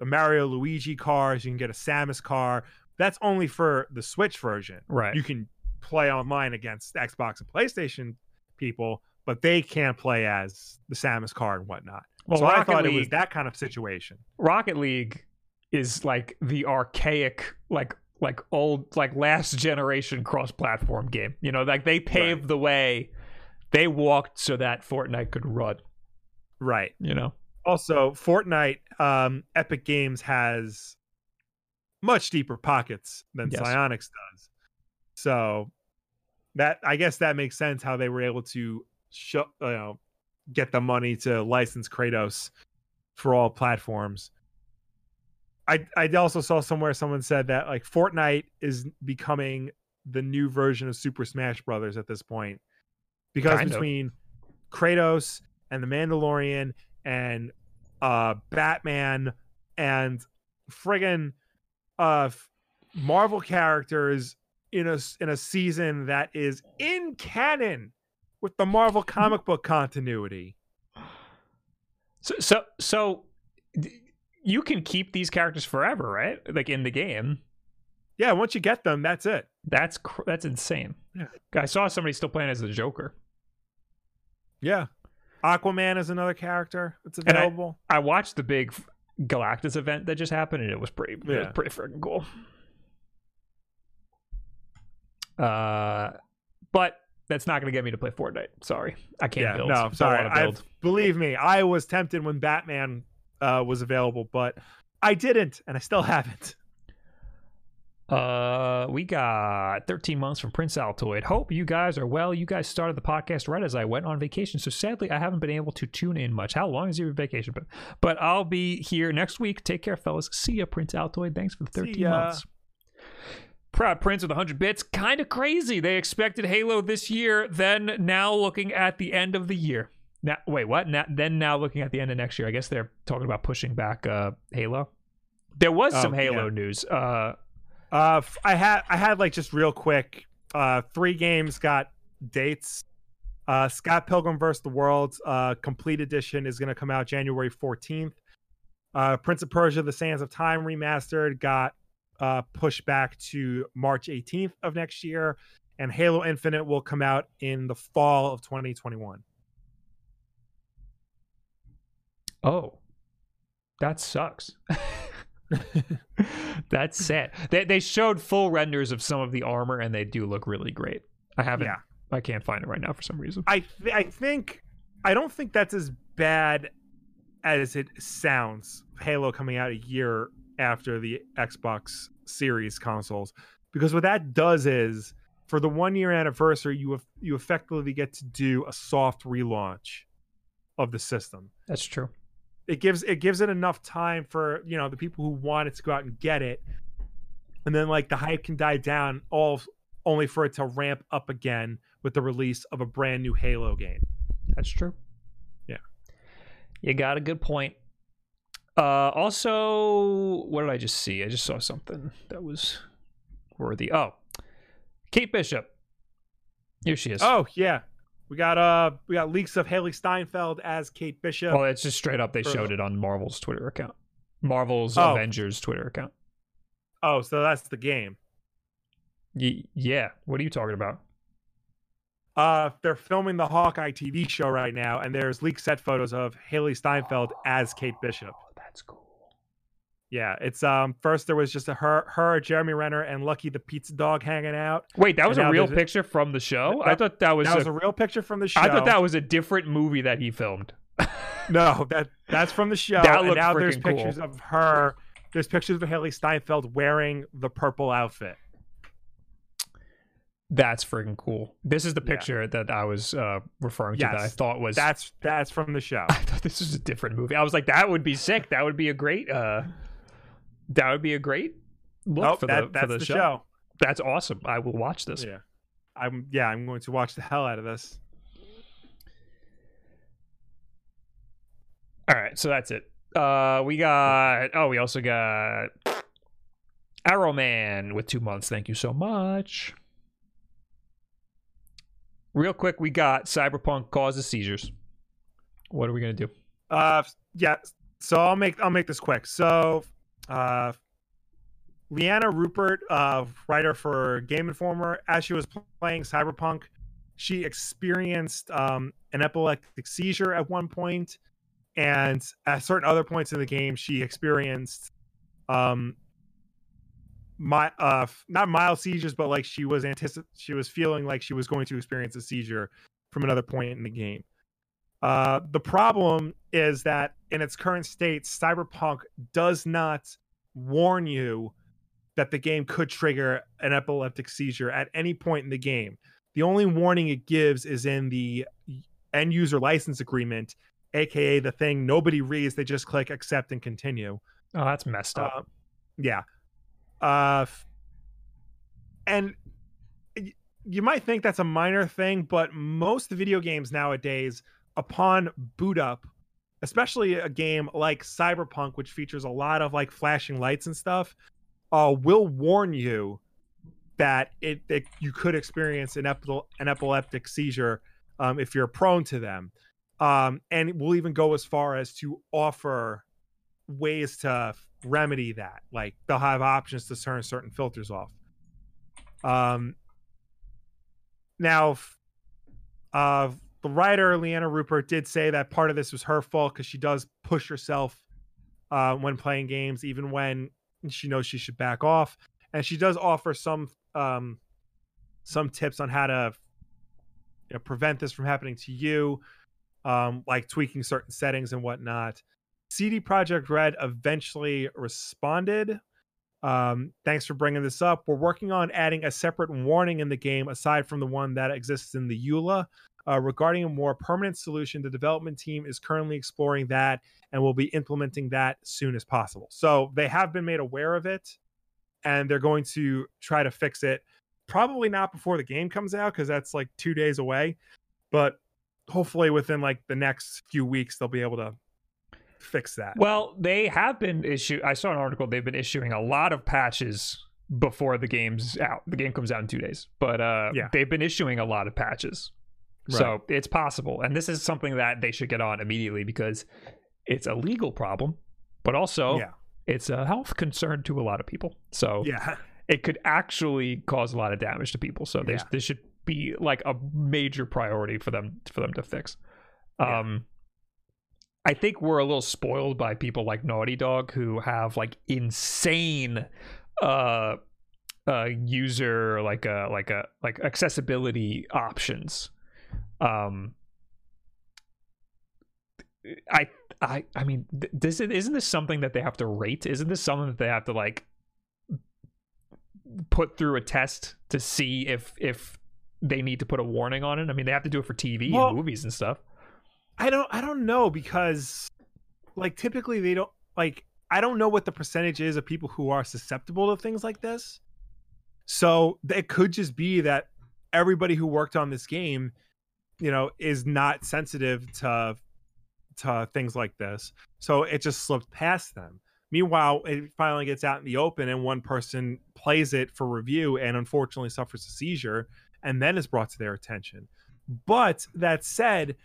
a Mario Luigi cars, you can get a Samus car. That's only for the Switch version. Right. You can play online against Xbox and PlayStation people, but they can't play as the Samus car and whatnot. well, so I thought League, it was that kind of situation. Rocket League is like the archaic, like like old, like last generation cross-platform game. You know, like they paved the way. They walked so that Fortnite could run. Right. You know. Also, Fortnite, um, Epic Games has much deeper pockets than Yes. Psyonix does. So that I guess that makes sense how they were able to show, you know, get the money to license Kratos for all platforms. I I also saw somewhere someone said that like Fortnite is becoming the new version of Super Smash Brothers at this point because Kind of. between Kratos and the Mandalorian and uh Batman and friggin' uh Marvel characters in a in a season that is in canon with the Marvel mm-hmm. comic book continuity. So so so you can keep these characters forever, right? Like in the game. Yeah, once you get them, that's it. That's cr- that's insane. Yeah. I saw somebody still playing as the Joker. Yeah. Aquaman is another character that's And I- available. I watched the big Galactus event that just happened, and it was pretty, it was pretty freaking cool. Uh, but that's not going to get me to play Fortnite. Sorry, I can't yeah, build. no, sorry. I believe me, I was tempted when Batman uh, was available, but I didn't, and I still haven't. Uh, we got 13 months from Prince Altoid. Hope you guys are well. You guys started the podcast right as I went on vacation, so sadly I haven't been able to tune in much. How long is your vacation? But but I'll be here next week. Take care, fellas. See ya, Prince Altoid. Thanks for the 13 months. Proud Prince with 100 bits. Kind of crazy. They expected Halo this year, then now looking at the end of the year. Now, wait, what? Now, then now looking at the end of next year. I guess they're talking about pushing back uh, Halo. There was Oh, some Halo yeah. news. Uh, Uh, I had I had like just real quick. Uh, three games got dates. Uh, Scott Pilgrim vs. the World, uh, complete edition is going to come out January fourteenth. Uh, Prince of Persia: The Sands of Time remastered got uh pushed back to March eighteenth of next year, and Halo Infinite will come out in the fall of twenty twenty one. Oh, that sucks. That's sad. They they showed full renders of some of the armor, and they do look really great. I haven't. Yeah. I can't find it right now for some reason. I th- I think I don't think that's as bad as it sounds. Halo coming out a year after the Xbox Series consoles, because what that does is for the one year anniversary, you you effectively get to do a soft relaunch of the system. That's true. It gives it gives it enough time for you know the people who want it to go out and get it, and then like the hype can die down all only for it to ramp up again with the release of a brand new Halo game. That's true. Yeah. You got a good point. Uh, also, what did I just see? I just saw something that was worthy. Oh, Kate Bishop. Here she is. Oh yeah, we got uh we got leaks of Hailee Steinfeld as Kate Bishop. well, it's just straight up. They showed it on Marvel's Twitter account. Marvel's Oh. Avengers Twitter account. oh, so that's the game. Y- yeah. What are you talking about? Uh, they're filming the Hawkeye TV show right now, and there's leaked set photos of Hailee Steinfeld as Kate Bishop. That's cool. Yeah, it's um first there was just a her, her, Jeremy Renner, and Lucky the pizza dog hanging out. Wait, that was a real there's a- picture from the show. I thought that was. That a- was a real picture from the show. I thought that was a different movie that he filmed. no, that that's from the show. That and now there's freaking cool. pictures of her. There's pictures of Hailee Steinfeld wearing the purple outfit. That's freaking cool. This is the Yeah. picture that I was uh, referring to that I thought was. That's that's from the show. I thought this was a different movie. I was like, that would be sick. That would be a great. uh That would be a great look Nope, for that, the for the, the show. show. That's awesome. I will watch this. Yeah. I'm yeah, I'm going to watch the hell out of this. All right, so that's it. Uh We got. Oh, we also got Arrow Man with two months. Thank you so much. Real quick, we got Cyberpunk causes seizures. What are we gonna do? Uh yeah, so I'll make I'll make this quick. So uh Liana Ruppert, uh writer for Game Informer, as she was playing Cyberpunk, she experienced um an epileptic seizure at one point and at certain other points in the game she experienced um my uh not mild seizures but like she was anticip- she was feeling like she was going to experience a seizure from another point in the game uh the problem is that in its current state cyberpunk does not warn you that the game could trigger an epileptic seizure at any point in the game the only warning it gives is in the end user license agreement aka the thing nobody reads they just click accept and continue Oh, that's messed up. uh, Yeah. Uh, and you might think that's a minor thing, but most video games nowadays, upon boot up, especially a game like Cyberpunk, which features a lot of like flashing lights and stuff, uh, will warn you that it, it you could experience an, epi- an epileptic seizure um, if you're prone to them. Um, and we'll even go as far as to offer ways to remedy that. Like they'll have options to turn certain filters off. Um, now, uh, the writer Liana Ruppert did say that part of this was her fault because she does push herself uh, when playing games, even when she knows she should back off. And she does offer some um, some tips on how to you know, prevent this from happening to you, um, like tweaking certain settings and whatnot. CD Projekt Red eventually responded. Um, thanks for bringing this up. We're working on adding a separate warning in the game aside from the one that exists in the EULA. Uh, regarding a more permanent solution, the development team is currently exploring that and will be implementing that as soon as possible. So they have been made aware of it and they're going to try to fix it. Probably not before the game comes out because that's like two days away, but hopefully within like the next few weeks they'll be able to fix that. Well, they have been issue. I saw an article. They've been issuing a lot of patches before the game's out. The game comes out in two days, but uh, yeah. they've been issuing a lot of patches. Right. So it's possible, and this is something that they should get on immediately because it's a legal problem, but also yeah. it's a health concern to a lot of people. So yeah, it could actually cause a lot of damage to people. So yeah. this should be like a major priority for them for them to fix. Um, I think we're a little spoiled by people like Naughty Dog who have like insane uh uh user like a like a like accessibility options. Um I I I mean this isn't this something that they have to rate? Isn't this something that they have to like put through a test to see if if they need to put a warning on it? I mean, they have to do it for TV well, and movies and stuff. I don't I don't know because like typically they don't like I don't know what the percentage is of people who are susceptible to things like this. So it could just be that everybody who worked on this game, you know, is not sensitive to to things like this. So it just slipped past them. Meanwhile, it finally gets out in the open and one person plays it for review and unfortunately suffers a seizure and then is brought to their attention. But that said,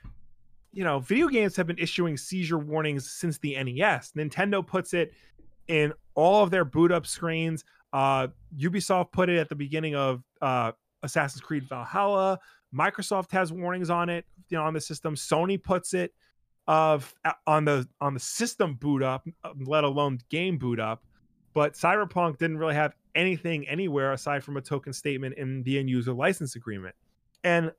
you know, video games have been issuing seizure warnings since the NES. Nintendo puts it in all of their boot up screens. Uh, Ubisoft put it at the beginning of uh, Assassin's Creed Valhalla. Microsoft has warnings on it, you know, on the system. Sony puts it of uh, on the on the system boot up, uh, let alone game boot up. But Cyberpunk didn't really have anything anywhere aside from a token statement in the end user license agreement. And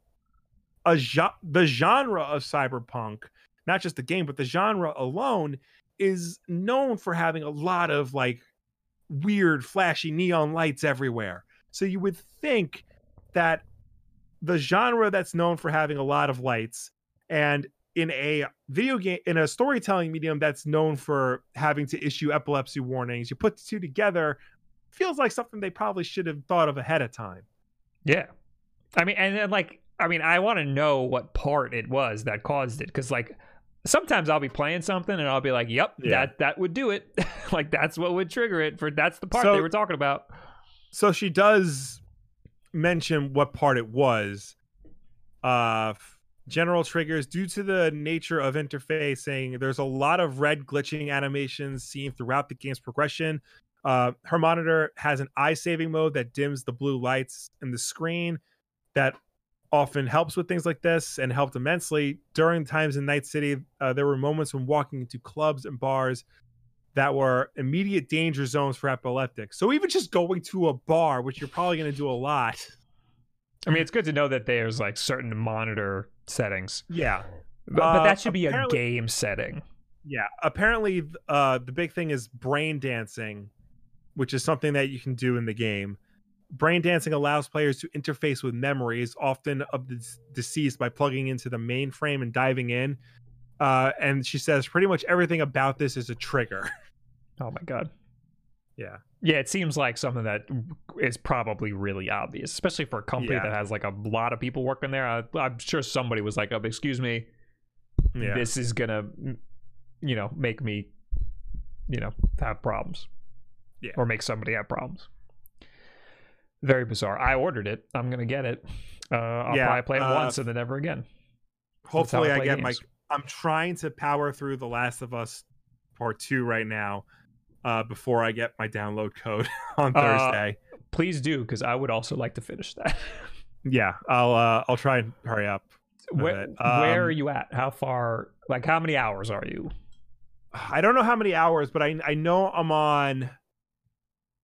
a the genre of cyberpunk, not just the game, but the genre alone is known for having a lot of like weird flashy neon lights everywhere. So you would think that the genre that's known for having a lot of lights and in a video game in a storytelling medium that's known for having to issue epilepsy warnings you put the two together feels like something they probably should have thought of ahead of time yeah i mean and then like I mean, I want to know what part it was that caused it because, like, sometimes I'll be playing something and I'll be like, "Yep, yeah. that that would do it." like, that's what would trigger it. For that's the part so, they were talking about. So she does mention what part it was. Uh, general triggers due to the nature of interfacing. There's a lot of red glitching animations seen throughout the game's progression. Uh, her monitor has an eye saving mode that dims the blue lights in the screen that often helps with things like this and helped immensely during times in Night City. Uh, there were moments when walking into clubs and bars that were immediate danger zones for epileptics. So even just going to a bar, which you're probably going to do a lot. I mean, it's good to know that there's like certain monitor settings. Yeah. But, but that should be a game setting. Yeah. Apparently, uh, the big thing is brain dancing, which is something that you can do in the game. Brain dancing allows players to interface with memories, often of the deceased, by plugging into the mainframe and diving in. Uh, and she says pretty much everything about this is a trigger. Oh my god. Yeah. Yeah, it seems like something that is probably really obvious, especially for a company Yeah. that has like a lot of people working there. I, I'm sure somebody was like, oh, "Excuse me, Yeah. this is gonna, you know, make me, you know, have problems, Yeah. or make somebody have problems." Very bizarre. I ordered it. I'm gonna get it. Uh, I'll Yeah, probably play it uh, once and then never again. Hopefully, I I get my. I'm trying to power through The Last of Us Part Two right now, uh, before I get my download code on Uh, Thursday. Please do, because I would also like to finish that. yeah, I'll. Uh, I'll try and hurry up. where, it. where are Um, you at? How far? Like, how many hours are you? I don't know how many hours, but I I know I'm on.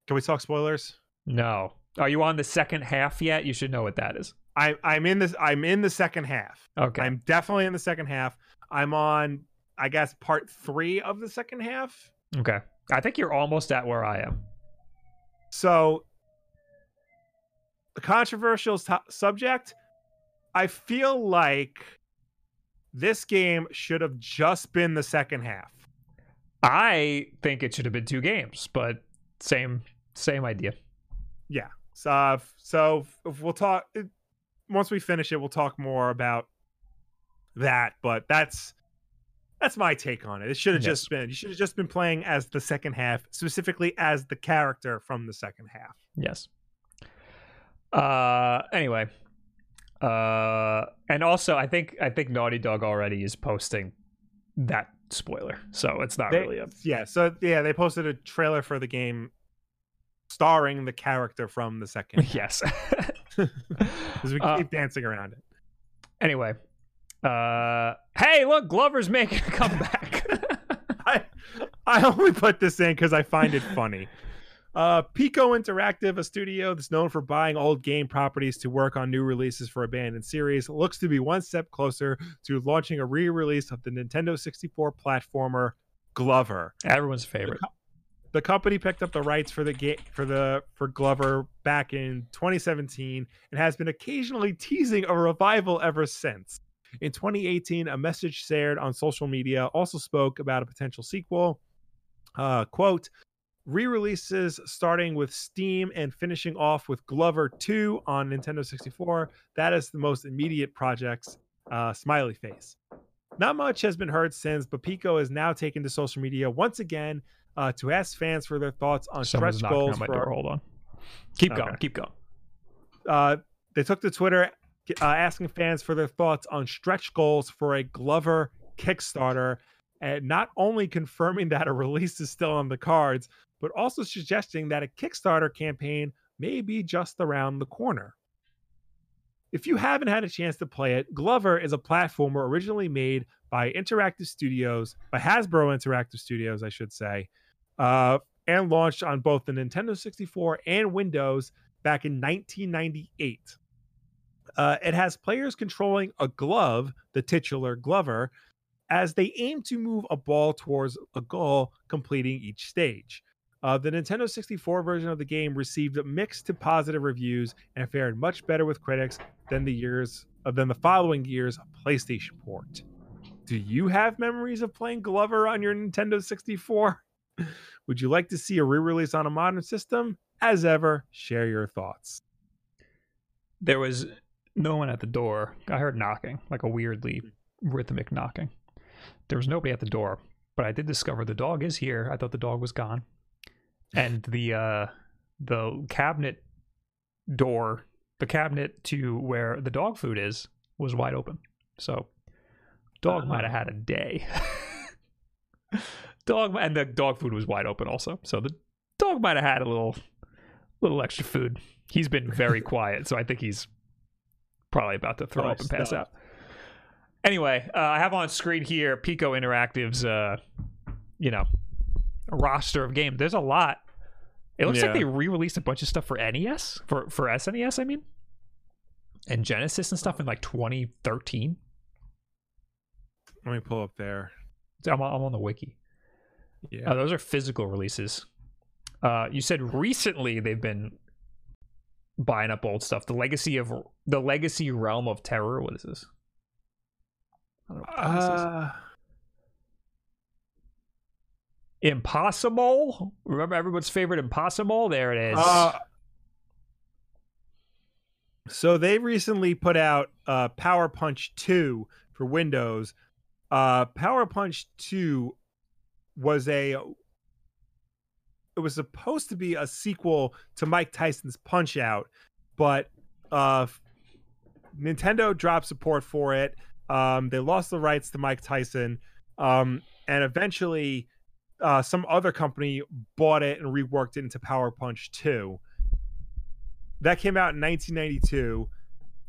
Can we talk spoilers? No. Are you on the second half yet? You should know what that is. I I'm in this. I'm in the second half. Okay. I'm definitely in the second half. I'm on. I guess part three of the second half. okay. I think you're almost at where I am. So, a controversial to- subject. I feel like this game should have just been the second half. I think it should have been two games, but same same idea. Yeah. So, uh, so if we'll talk once we finish it. We'll talk more about that. But that's that's my take on it. It should have Yes. just been. You should have just been playing as the second half, specifically as the character from the second half. Yes. Uh anyway. Uh and also I think I think Naughty Dog already is posting that spoiler. So it's not They- really a Yeah. So yeah, they posted a trailer for the game starring the character from the second. yes. Because we Uh, keep dancing around it. anyway. Uh hey, look, Glover's making a comeback. I I only put this in because I find it funny. Uh, Piko Interactive, a studio that's known for buying old game properties to work on new releases for abandoned series, looks to be one step closer to launching a re-release of the Nintendo 64 platformer Glover. Everyone's favorite. The company picked up the rights for the game for the for Glover back in 2017 and has been occasionally teasing a revival ever since. In 2018, a message shared on social media also spoke about a potential sequel. Uh, quote, re-releases starting with Steam and finishing off with Glover 2 on Nintendo 64. That is the most immediate projects. Uh, smiley face. Not much has been heard since, but Piko has now taken to social media once again uh, to ask fans for their thoughts on Someone's stretch goals for door. Hold on. Keep Okay. going. Keep going. uh, they took to Twitter uh, asking fans for their thoughts on stretch goals for a Glover Kickstarter, and not only confirming that a release is still on the cards, but also suggesting that a Kickstarter campaign may be just around the corner. If you haven't had a chance to play it, Glover is a platformer originally made by Interactive Studios, by Hasbro Interactive Studios, I should say, uh, and launched on both the Nintendo 64 and Windows back in 1998. Uh, it has players controlling a glove, the titular Glover, as they aim to move a ball towards a goal, completing each stage. Uh, the Nintendo 64 version of the game received mixed to positive reviews and fared much better with critics than the years uh, than the following year's PlayStation port. Do you have memories of playing Glover on your Nintendo 64? Would you like to see a re-release on a modern system? As ever, share your thoughts. There was no one at the door. I heard knocking, like a weirdly rhythmic knocking. There was nobody at the door, but I did discover the dog is here. I thought the dog was gone. And the uh the cabinet door, the cabinet to where the dog food is was wide open. So dog might have had a day. dog and the dog food was wide open also. So the dog might have had a little little extra food. He's been very quiet, so I think he's probably about to throw Oh, up and pass out. Anyway, uh, I have on screen here Piko Interactive's, uh, you know, roster of games. There's a lot. It looks like they re-released a bunch of stuff for NES, for for SNES, I mean, and Genesis and stuff in like 2013. Let me pull up there. I'm I'm on the wiki. Yeah. Uh, those are physical releases. Uh, you said recently they've been buying up old stuff. The legacy of the legacy realm of terror. What is this? I don't know what this is. Uh, Impossible. Remember everyone's favorite Impossible? There it is. Uh, so they recently put out uh, Power Punch 2 for Windows. Uh, Power Punch 2 was a it was supposed to be a sequel to Mike Tyson's Punch Out, but uh, Nintendo dropped support for it. Um, they lost the rights to Mike Tyson, um, and eventually, uh, some other company bought it and reworked it into Power Punch Two. That came out in 1992,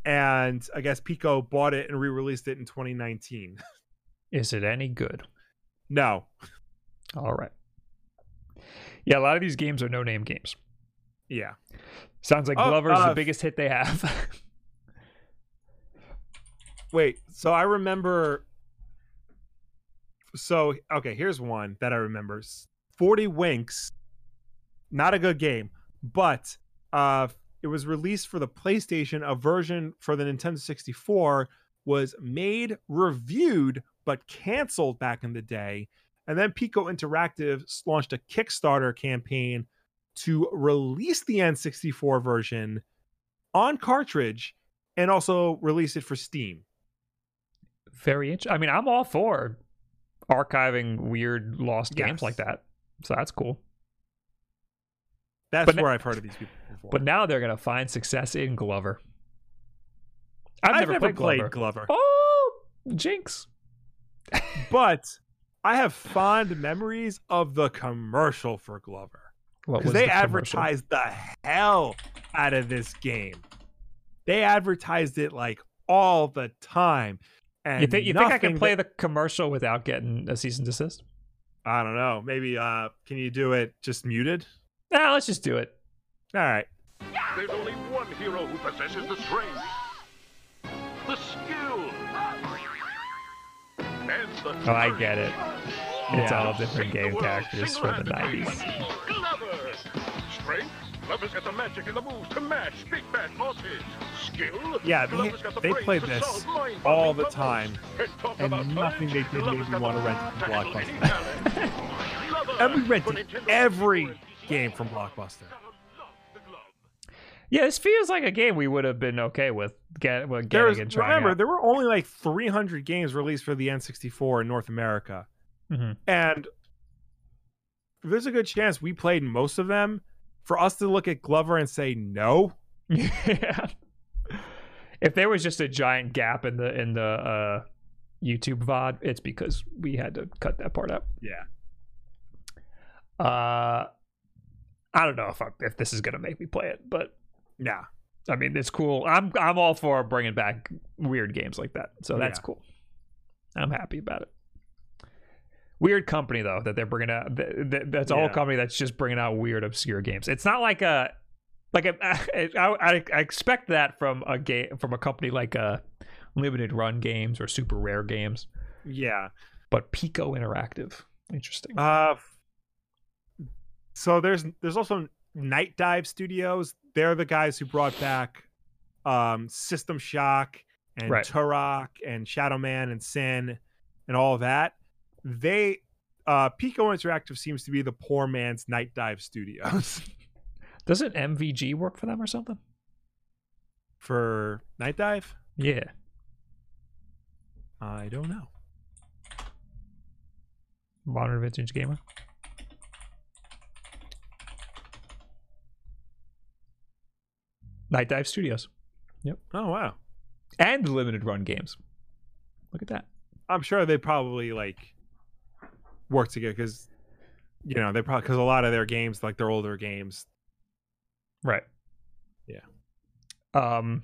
and I guess Piko bought it and re-released it in 2019. is it any good? no, All right. Yeah, a lot of these games are no-name games. yeah, Sounds like Oh, Glover's uh, the biggest hit they have. wait. So I remember. So okay, here's one that I remember: Forty Winks. Not a good game, but uh, it was released for the PlayStation. A version for the Nintendo 64 was made, reviewed, but canceled back in the day. And then Piko Interactive launched a Kickstarter campaign to release the N64 version on cartridge and also release it for Steam. Very interesting. I mean, I'm all for archiving weird lost games like that. So that's cool. That's But where I've heard of these people before. But now they're gonna find success in Glover. I've, I've never, never, played, played Glover. Glover, Oh, Jinx. but I have fond memories of the commercial for Glover because they the advertised the hell out of this game. They advertised it like all the time. And You think you think I can play that- the commercial without getting a cease and desist? I don't know. Maybe uh can you do it just muted? Nah, let's just do it. All right. There's only one hero who possesses the strength, Oh, I get it. It's Yeah. all different game characters from the 90s. with Glover. Strength, Glover's got the magic and the moves to mash big bad bosses. Skill, Yeah, they- Glover's got the they played this all the time, and nothing they did made me wanna rent it from Blockbuster. any challenge. Glover, And we rented every 64 and PC. game from Blockbuster. Yeah, this feels like a game we would have been okay with get with getting was, and trying. remember, out. there were only like 300 games released for the N64 in North America. Mhm. And there's a good chance we played most of them. For us to look at Glover and say no, yeah. If there was just a giant gap in the in the uh, YouTube VOD, it's because we had to cut that part out. yeah. Uh, I don't know if I, if this is gonna make me play it, but Nah. I mean it's cool. I'm I'm all for bringing back weird games like that, so that's Yeah. cool. I'm happy about it. Weird company though that they're bringing out. th- th- That's a whole company that's just bringing out weird, obscure games. It's not like a like a, I, I, I expect that from a game from a company like a limited run games or super rare games, Yeah. but Piko Interactive, interesting. Uh so there's there's also Nightdive Studios. They're the guys who brought back um System Shock and Right. Turok and Shadow Man and Sin and all of that. They uh Piko Interactive seems to be the poor man's Nightdive Studios Doesn't MVG work for them or something? for Nightdive. Yeah. I don't know. Modern Vintage Gamer. Nightdive Studios Yep. Oh wow. and limited run games. Look at that. I'm sure they probably like work together because you know they probably because a lot of their games like their older games. Right. Yeah. Um.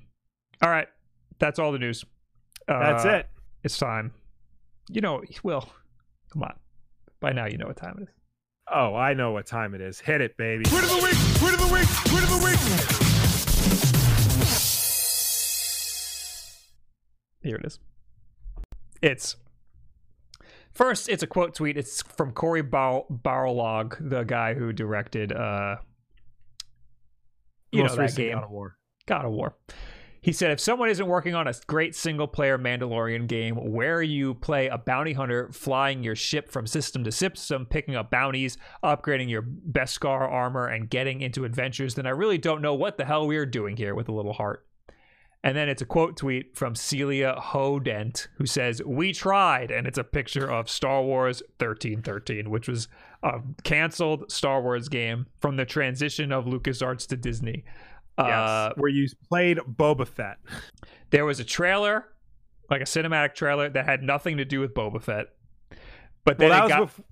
All right. That's all the news. That's Uh, it. It's time. You know, Will. Come on. By now, you know what time it is. Oh, I know what time it is. Hit it, baby. Word of the week! Word of the week! Word of the week! Here it is. It's first. It's a quote tweet. It's from Cory Bar- Barlog, the guy who directed, uh, you know Most that game, God of War. God of War. He said, if someone isn't working on a great single player Mandalorian game where you play a bounty hunter flying your ship from system to system, picking up bounties, upgrading your Beskar armor, and getting into adventures, then I really don't know what the hell we're doing here with a little heart. And then it's a quote tweet from Celia Hodent who says, We tried. And it's a picture of Star Wars 1313, which was a canceled Star Wars game from the transition of LucasArts to Disney. Yes, Uh, where you played Boba Fett. there was a trailer, like a cinematic trailer, that had nothing to do with Boba Fett. But Well, then that it got, bef-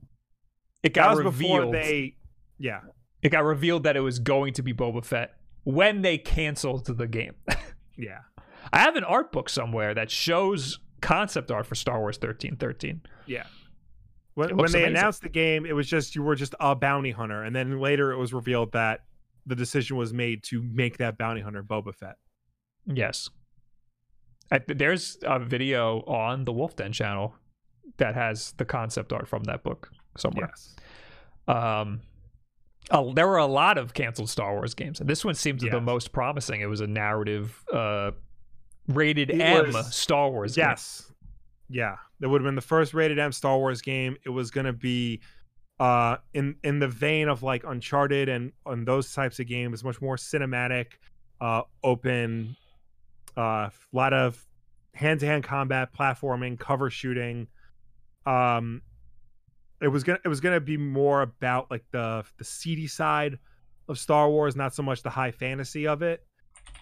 it got revealed. they. Yeah, It got revealed that it was going to be Boba Fett when they canceled the game. yeah. I have an art book somewhere that shows concept art for Star Wars 1313. Yeah. When, when they amazing. announced the game, it was just you were just a bounty hunter, and then later it was revealed that the decision was made to make that bounty hunter Boba Fett. Yes. I, there's a video on the Wolf Den channel that has the concept art from that book somewhere. Yes. Um, uh, there were a lot of canceled Star Wars games, and this one seemed the most promising. It was a narrative, uh, rated It M was- Star Wars. game. Yes. Yeah. That would have been the first rated M Star Wars game. It was gonna be uh in in the vein of like Uncharted and on those types of games, much more cinematic, uh open, uh a lot of hand to hand combat, platforming, cover shooting. Um it was gonna it was gonna be more about like the the seedy side of Star Wars, not so much the high fantasy of it.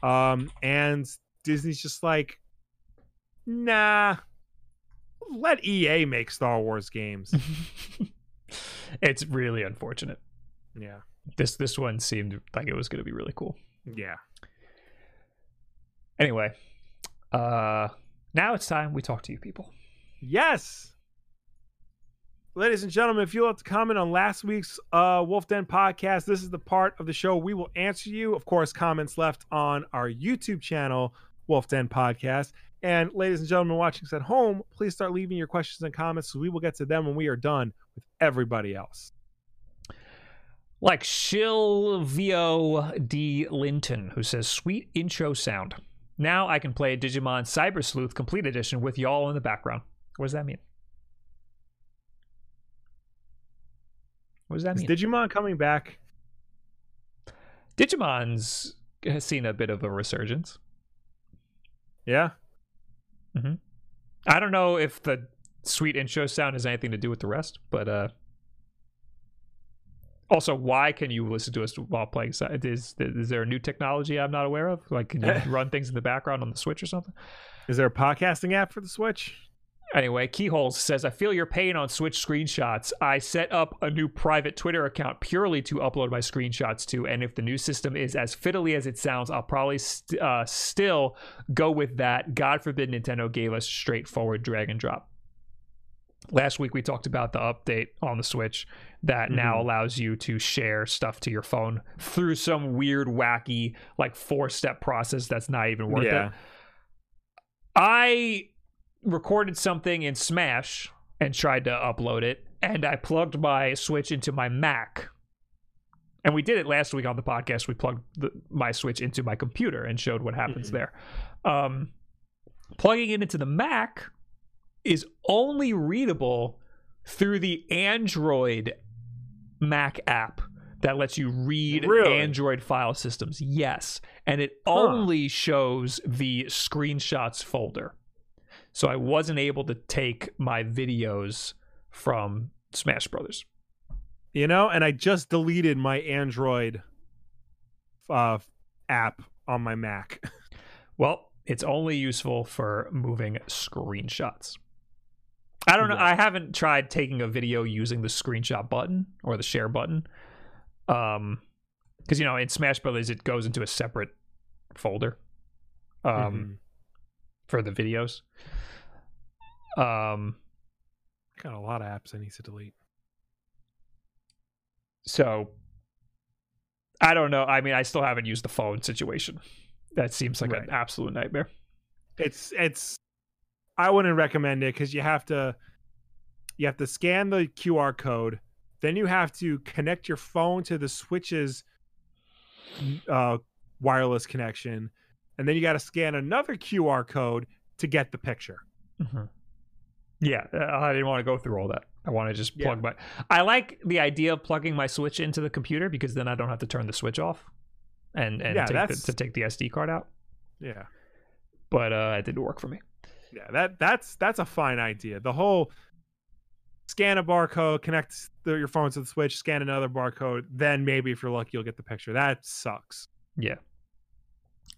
Um and Disney's just like, nah, let EA make Star Wars games. it's really unfortunate. yeah, This this one seemed like it was going to be really cool. yeah. Anyway, uh, now it's time we talk to you people. Yes. Ladies and gentlemen, if you'd like to comment on last week's uh, Wolf Den podcast, this is the part of the show we will answer you. Of course, comments left on our YouTube channel, Wolf Den Podcast. And ladies and gentlemen watching us at home, please start leaving your questions and comments so we will get to them when we are done with everybody else. Like Shilvio D. Linton, who says, Sweet intro sound. Now I can play Digimon Cyber Sleuth Complete Edition with y'all in the background. What does that mean? What does that Is mean? Digimon coming back? Digimon's has seen a bit of a resurgence. Yeah. Hmm. I don't know if the sweet intro sound has anything to do with the rest, but uh also why can you listen to us while playing is is there a new technology I'm not aware of? Like can you run things in the background on the Switch or something? Is there a podcasting app for the Switch? Anyway, Keyholes says, I feel your pain on Switch screenshots. I set up a new private Twitter account purely to upload my screenshots to, and if the new system is as fiddly as it sounds, I'll probably st- uh, still go with that. God forbid Nintendo gave us straightforward drag and drop. Last week we talked about the update on the Switch that now Mhm. allows you to share stuff to your phone through some weird, wacky, like four step process that's not even worth Yeah. it. I recorded something in Smash and tried to upload it, and I plugged my Switch into my Mac. And we did it last week on the podcast. We plugged the, my Switch into my computer and showed what happens Mhm. there. Um, plugging it into the Mac is only readable through the Android Mac app that lets you read Really? Android file systems. Yes. And it Huh. only shows the screenshots folder. So I wasn't able to take my videos from Smash Brothers. You know, and I just deleted my Android uh, app on my Mac. Well, it's only useful for moving screenshots. I don't know. I haven't tried taking a video using the screenshot button or the share button. Um, because you know in Smash Brothers it goes into a separate folder, um, Mhm. for the videos. Um, got a lot of apps I need to delete. so I don't know. I mean, I still haven't used the phone situation. That seems like Right. an absolute nightmare. It's it's I wouldn't recommend it because you have to you have to scan the QR code, then you have to connect your phone to the Switch's uh, wireless connection. and then you got to scan another QR code to get the picture. Mm-hmm. Yeah, uh, I didn't want to go through all that. I want to just Yeah. plug my. I like the idea of plugging my Switch into the computer because then I don't have to turn the Switch off, and and Yeah, take the, to take the SD card out. Yeah. But uh, it didn't work for me. Yeah, that that's that's a fine idea. The whole scan a barcode, connect the, your phone to the switch, scan another barcode, then maybe if you're lucky you'll get the picture. That sucks. Yeah.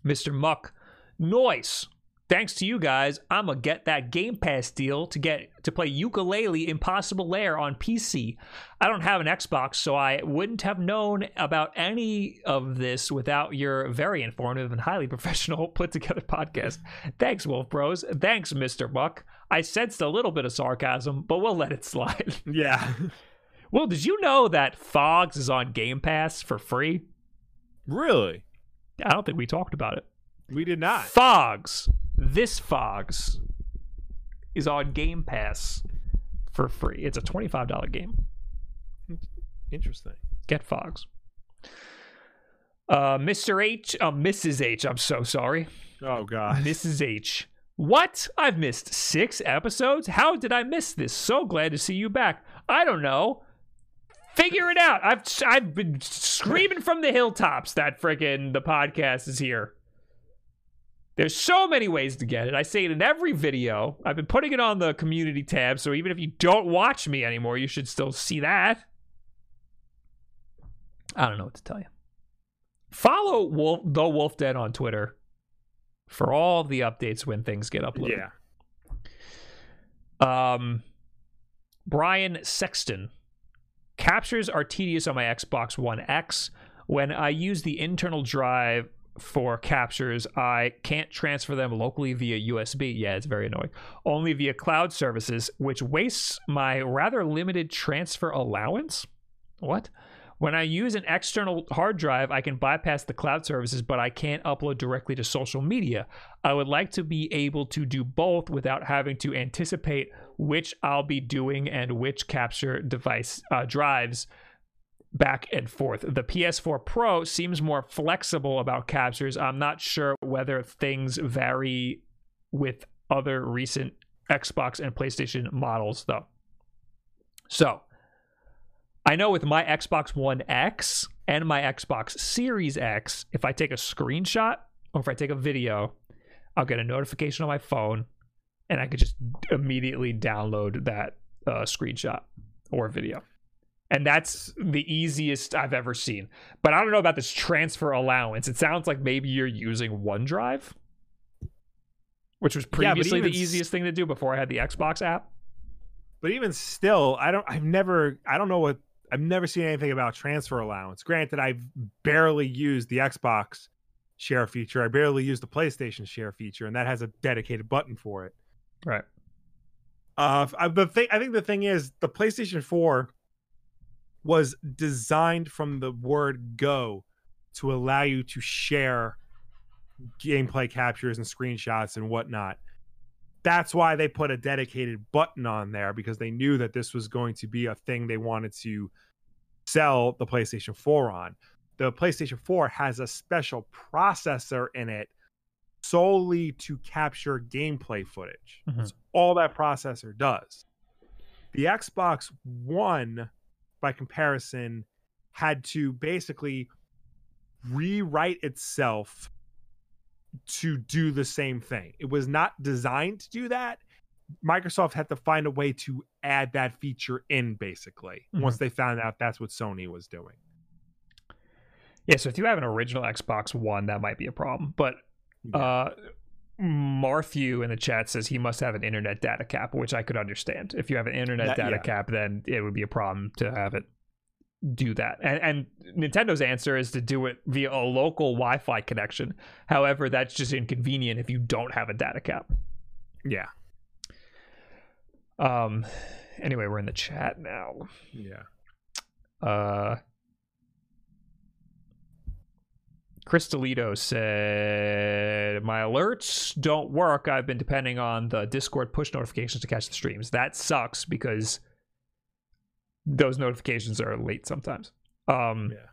Mr. Muck, noise. Thanks to you guys, I'm gonna get that Game Pass deal to get to play Yooka-Laylee Impossible Lair on PC. I don't have an Xbox, so I wouldn't have known about any of this without your very informative and highly professional put together podcast. Thanks, Wolf Bros. Thanks, Mr. Buck. I sensed a little bit of sarcasm, but we'll let it slide. Yeah. well, did you know that Fogs is on Game Pass for free? really? I don't think we talked about it. We did not. Fogs. This Fogs is on Game Pass for free. It's a $25 game. Interesting. Get Fogs. Uh, Mr. H, uh, Mrs. H, I'm so sorry. Oh god. Mrs. H. What? I've missed six episodes? How did I miss this? So glad to see you back. I don't know. Figure it out. I've I've been screaming from the hilltops that friggin' the podcast is here. There's so many ways to get it. I say it in every video. I've been putting it on the community tab, so even if you don't watch me anymore, you should still see that. I don't know what to tell you. Follow Wolf the Wolf Den on Twitter for all the updates when things get uploaded. Yeah. Um, Brian Sexton. Captures are tedious on my Xbox One X. When I use the internal drive for captures, I can't transfer them locally via USB. Yeah, it's very annoying. Only via cloud services, which wastes my rather limited transfer allowance. What? When I use an external hard drive, I can bypass the cloud services, but I can't upload directly to social media. I would like to be able to do both without having to anticipate which I'll be doing and which capture device uh, drives back and forth. The PS4 Pro seems more flexible about captures. I'm not sure whether things vary with other recent Xbox and PlayStation models, though. So, I know with my Xbox One X and my Xbox Series X, if I take a screenshot or if I take a video, I'll get a notification on my phone and I could just immediately download that uh, screenshot or video. And that's the easiest I've ever seen. But I don't know about this transfer allowance. It sounds like maybe you're using OneDrive, which was Yeah, previously the even s- easiest thing to do before I had the Xbox app. But even still, I don't I've never I don't know what I've never seen anything about transfer allowance. Granted, I've barely used the Xbox share feature. I barely used the PlayStation share feature, and that has a dedicated button for it. Right. Uh, I, the thing I think the thing is the PlayStation 4 was designed from the word go to allow you to share gameplay captures and screenshots and whatnot. That's why they put a dedicated button on there because they knew that this was going to be a thing they wanted to sell the PlayStation 4 on. The PlayStation 4 has a special processor in it solely to capture gameplay footage. Mhm. That's all that processor does. The Xbox One, by comparison, had to basically rewrite itself to do the same thing. It was not designed to do that. Microsoft had to find a way to add that feature in basically Mhm. once they found out that's what Sony was doing. Yeah, so if you have an original Xbox One, that might be a problem. But uh Marthew in the chat says he must have an internet data cap, which I could understand. If you have an internet That- data yeah. cap, then it would be a problem to have it do that. And, and Nintendo's answer is to do it via a local Wi-Fi connection. However, that's just inconvenient if you don't have a data cap. Yeah. Um. Anyway, we're in the chat now. Yeah. Uh, Crystalito said, My alerts don't work. I've been depending on the Discord push notifications to catch the streams. That sucks because those notifications are late sometimes. Um, Yeah.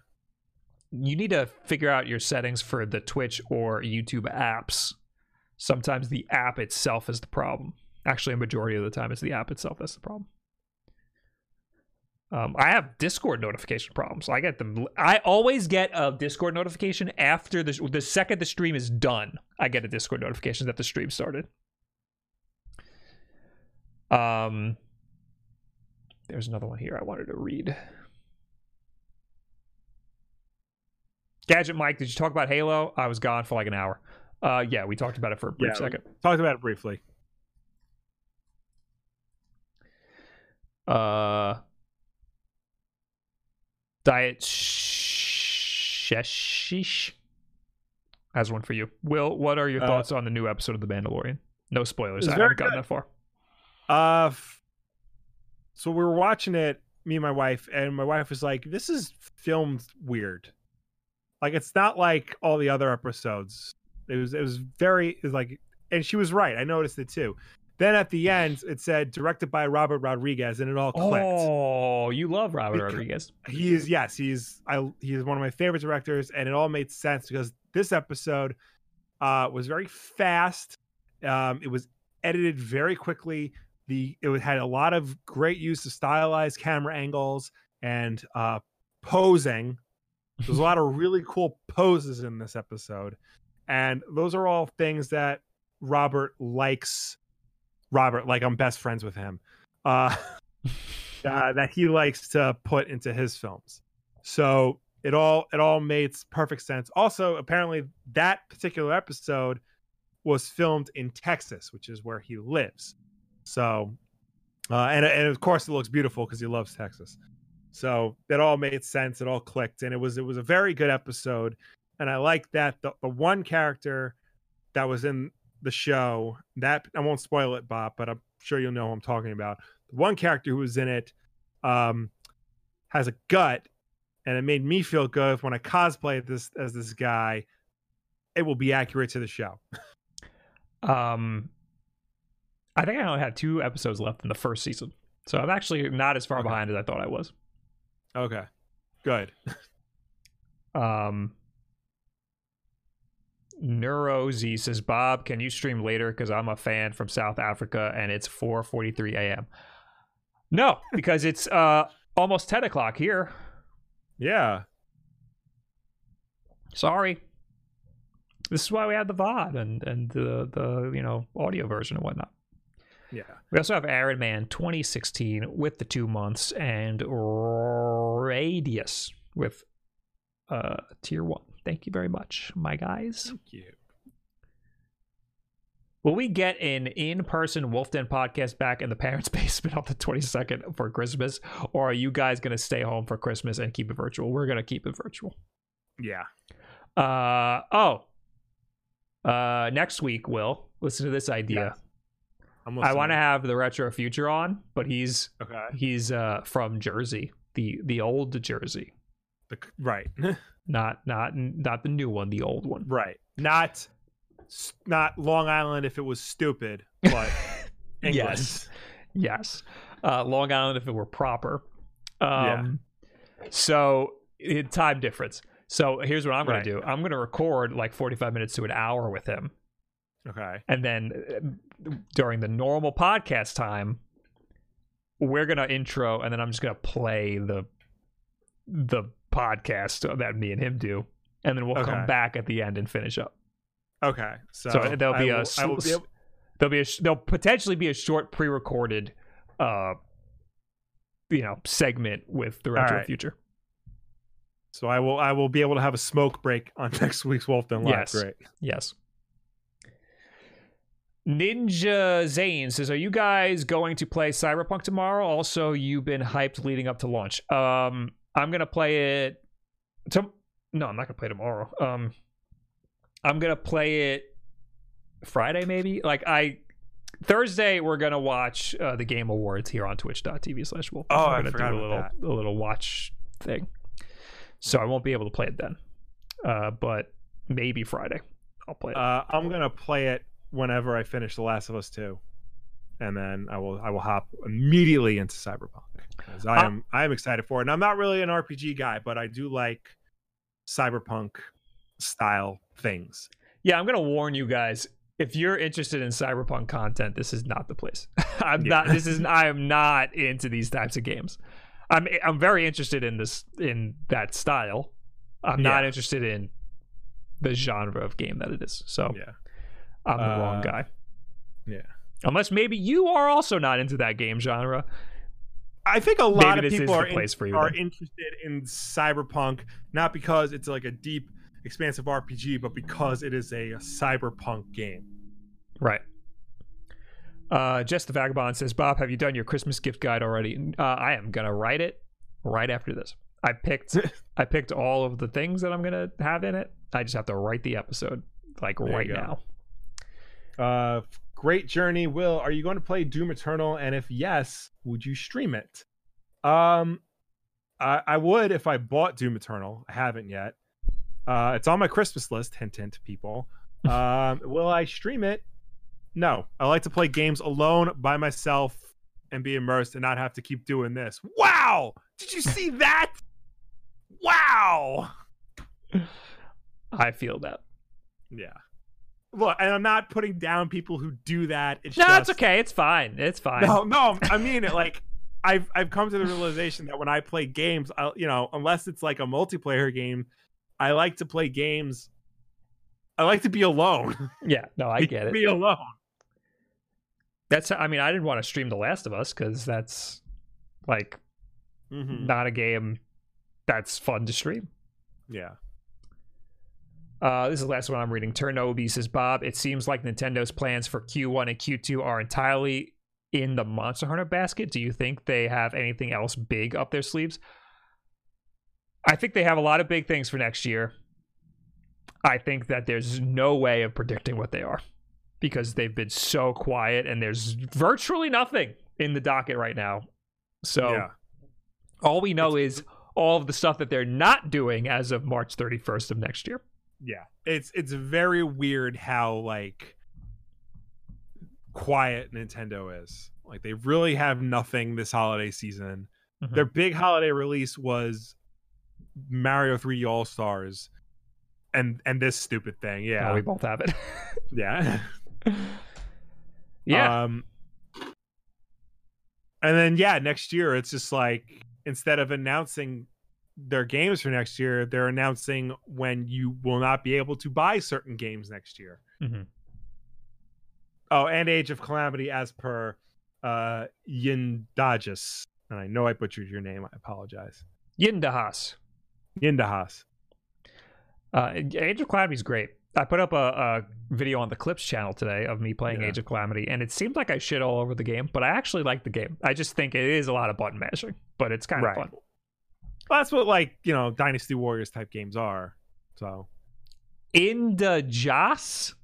you need to figure out your settings for the Twitch or YouTube apps. Sometimes the app itself is the problem. Actually, a majority of the time, it's the app itself that's the problem. Um, I have Discord notification problems. I get them. I always get a Discord notification after the the second the stream is done. I get a Discord notification that the stream started. Um, there's another one here I wanted to read. Gadget Mike, did you talk about Halo? I was gone for like an hour. Uh, yeah, we talked about it for a brief Yeah, second. Talked about it briefly. Uh, Diet Sheshish has one for you. Will, what are your Uh, thoughts on the new episode of The Mandalorian? No spoilers. I haven't gotten good. that far. Uh, f- so we were watching it, me and my wife, and my wife was like, "This is filmed weird. Like it's not like all the other episodes. It was it was very it was like, and she was right. I noticed it too. Then at the end, it said directed by Robert Rodriguez, and it all clicked. Oh, you love Robert Because- Rodriguez. He is yes, he's I he is one of my favorite directors, and it all made sense because this episode uh was very fast. Um, it was edited very quickly. The it had a lot of great use of stylized camera angles and uh posing. There's a lot of really cool poses in this episode, and those are all things that Robert likes. Robert, like I'm best friends with him. Uh, uh, that he likes to put into his films. So it all it all made perfect sense. Also, apparently that particular episode was filmed in Texas, which is where he lives. So, uh, and and of course it looks beautiful because he loves Texas. So that all made sense. It all clicked, and it was it was a very good episode. And I like that the, the one character that was in the show that I won't spoil it, Bob, but I'm sure you'll know who I'm talking about. The one character who was in it um, has a gut, and it made me feel good when I cosplay this as this guy. It will be accurate to the show. Um, I think I only had two episodes left in the first season, so I'm actually not as far Okay. behind as I thought I was. Okay, good. Um, NeuroZ says, Bob, can you stream later? Because I'm a fan from South Africa and it's 4:43 a.m. No, because it's uh almost 10 o'clock here. Yeah, Sorry. This is why we had the VOD and and the the you know audio version and whatnot. yeah. We also have Iron Man 2016 with the two months and Radius with uh tier one. Thank you very much, my guys. Thank you. Will we get an in-person Wolf Den podcast back in the parents' basement on the 22nd for Christmas, or are you guys gonna stay home for Christmas and keep it virtual? We're gonna keep it virtual. Yeah. Uh oh. Uh, next week, Will listen to this idea. Yes. I'm want to have the retro future on, but he's Okay. he's uh from Jersey, the the old Jersey, The, right. not not not the new one, the old one. right. Not not Long Island if it was stupid, but. Yes. Yes. Uh, Long Island if it were proper. Um, So it, time difference. So here's what I'm Right. going to do. I'm going to record like 45 minutes to an hour with him. Okay. And then uh, during the normal podcast time, we're going to intro and then I'm just going to play the the podcast that me and him do. And then we'll Okay. come back at the end and finish up. Okay. So, So there'll be a I will sl- be able- there'll be a sh- there'll potentially be a short pre-recorded uh you know segment with the retro right. future so I will I will be able to have a smoke break on next week's Wolf Den Live. Yes. Great. yes ninja zane says are you guys going to play cyberpunk tomorrow also you've been hyped leading up to launch um i'm gonna play it to- no i'm not gonna play tomorrow. Um i'm gonna play it friday maybe? Like i thursday we're gonna watch uh, the game awards here on twitch.tv slash wolf. Oh, we're I gonna forgot do a little a little watch thing. So i won't be able to play it then. Uh but maybe friday i'll play it. Uh, I'm gonna play it whenever I finish The Last of Us Two, and then I will I will hop immediately into Cyberpunk because I am I am excited for it. And I'm not really an RPG guy, but I do like cyberpunk style things. Yeah, I'm gonna warn you guys. If you're interested in cyberpunk content, this is not the place. I'm Yeah. not. This is. I am not into these types of games. I'm. I'm very interested in this in that style. I'm not interested in the genre of game that it is. So Yeah. I'm the wrong Uh, guy. yeah. Unless maybe you are also not into that game genre. I think a lot Maybe of people are, in- for you are interested in cyberpunk not because it's like a deep, expansive RPG, but because it is a cyberpunk game. Right. Uh, Jess the Vagabond says, Bob, have you done your Christmas gift guide already? Uh, I am gonna write it right after this. I picked I picked all of the things that I'm gonna have in it. I just have to write the episode like There right now. Uh, great journey, Will. Are you going to play Doom Eternal? And if yes, would you stream it? Um, I, I would if I bought Doom Eternal. I haven't yet. Uh, it's on my Christmas list. Hint, hint, people. Um, will I stream it? No. I like to play games alone by myself and be immersed and not have to keep doing this. Wow! Did you see that? Wow! I feel that. Yeah. Look, and I'm not putting down people who do that. It's No, just, it's okay. It's fine. It's fine. No, no, I mean it. Like I've I've come to the realization that when I play games, I you know, unless it's like a multiplayer game, I like to play games. I like to be alone. Yeah, no, I get it. Be alone. That's. I mean, I didn't want to stream The Last of Us because that's like Mhm. not a game that's fun to stream. Yeah. Uh, this is the last one I'm reading. Turnobi says, Bob, it seems like Nintendo's plans for Q1 and Q2 are entirely in the Monster Hunter basket. Do you think they have anything else big up their sleeves? I think they have a lot of big things for next year. I think that there's no way of predicting what they are because they've been so quiet and there's virtually nothing in the docket right now. So yeah. all we know is all of the stuff that they're not doing as of March 31st of next year. Yeah. It's it's very weird how like quiet Nintendo is. Like they really have nothing this holiday season. Mhm. Their big holiday release was Mario 3D All Stars and and this stupid thing. Yeah, Yeah. we both have it. yeah. yeah, Um, and then yeah, next year it's just like instead of announcing their games for next year, they're announcing when you will not be able to buy certain games next year. Mhm. Oh, and Age of Calamity as per uh Yindajis. And I know I butchered your name. I apologize. Yindahas. Yindahas. Uh, Age of Calamity is great. I put up a, a video on the Clips channel today of me playing Yeah. Age of Calamity, and it seemed like I shit all over the game, but I actually like the game. I just think it is a lot of button mashing, but it's kind Right. of fun. Well, that's what like, you know, Dynasty Warriors type games are. So Indajas?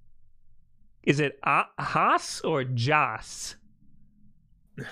Is it a- Has or Jas?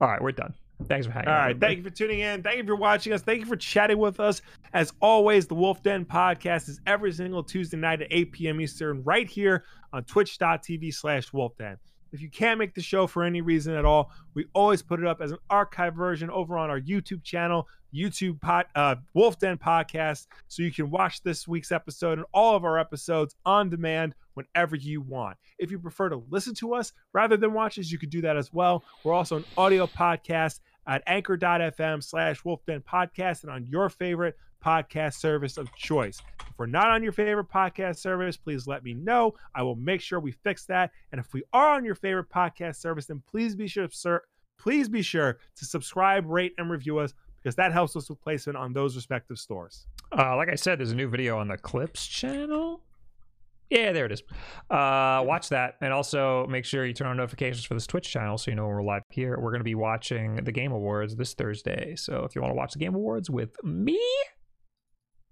All right, we're done. Thanks for hanging All right. Thank you for tuning in. Thank you for watching us. Thank you for chatting with us. As always, the Wolf Den podcast is every single Tuesday night at 8 p.m. Eastern, right here on twitch.tv slash Wolf Den. If you can't make the show for any reason at all, we always put it up as an archive version over on our YouTube channel, YouTube pod, uh, Wolf Den podcast, so you can watch this week's episode and all of our episodes on demand whenever you want. If you prefer to listen to us rather than watch us, you could do that as well. We're also an audio podcast at anchor.fm slash wolfden podcast and on your favorite podcast service of choice. If we're not on your favorite podcast service, please let me know. I will make sure we fix that. And if we are on your favorite podcast service, then please be sure, sir, please be sure to subscribe, rate, and review us because that helps us with placement on those respective stores. Uh, like I said, there's a new video on the Clips channel. Yeah, there it is. Uh, watch that, and also make sure you turn on notifications for this Twitch channel so you know when we're live here. We're going to be watching the Game Awards this Thursday. So if you want to watch the Game Awards with me,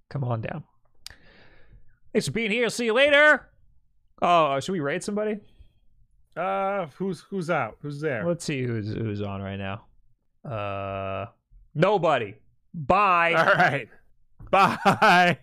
come on down. Thanks for being here. See you later. Oh, should we raid somebody? Uh, who's who's out? Who's there? Let's see who's who's on right now. Uh, nobody. Bye. All right. Bye.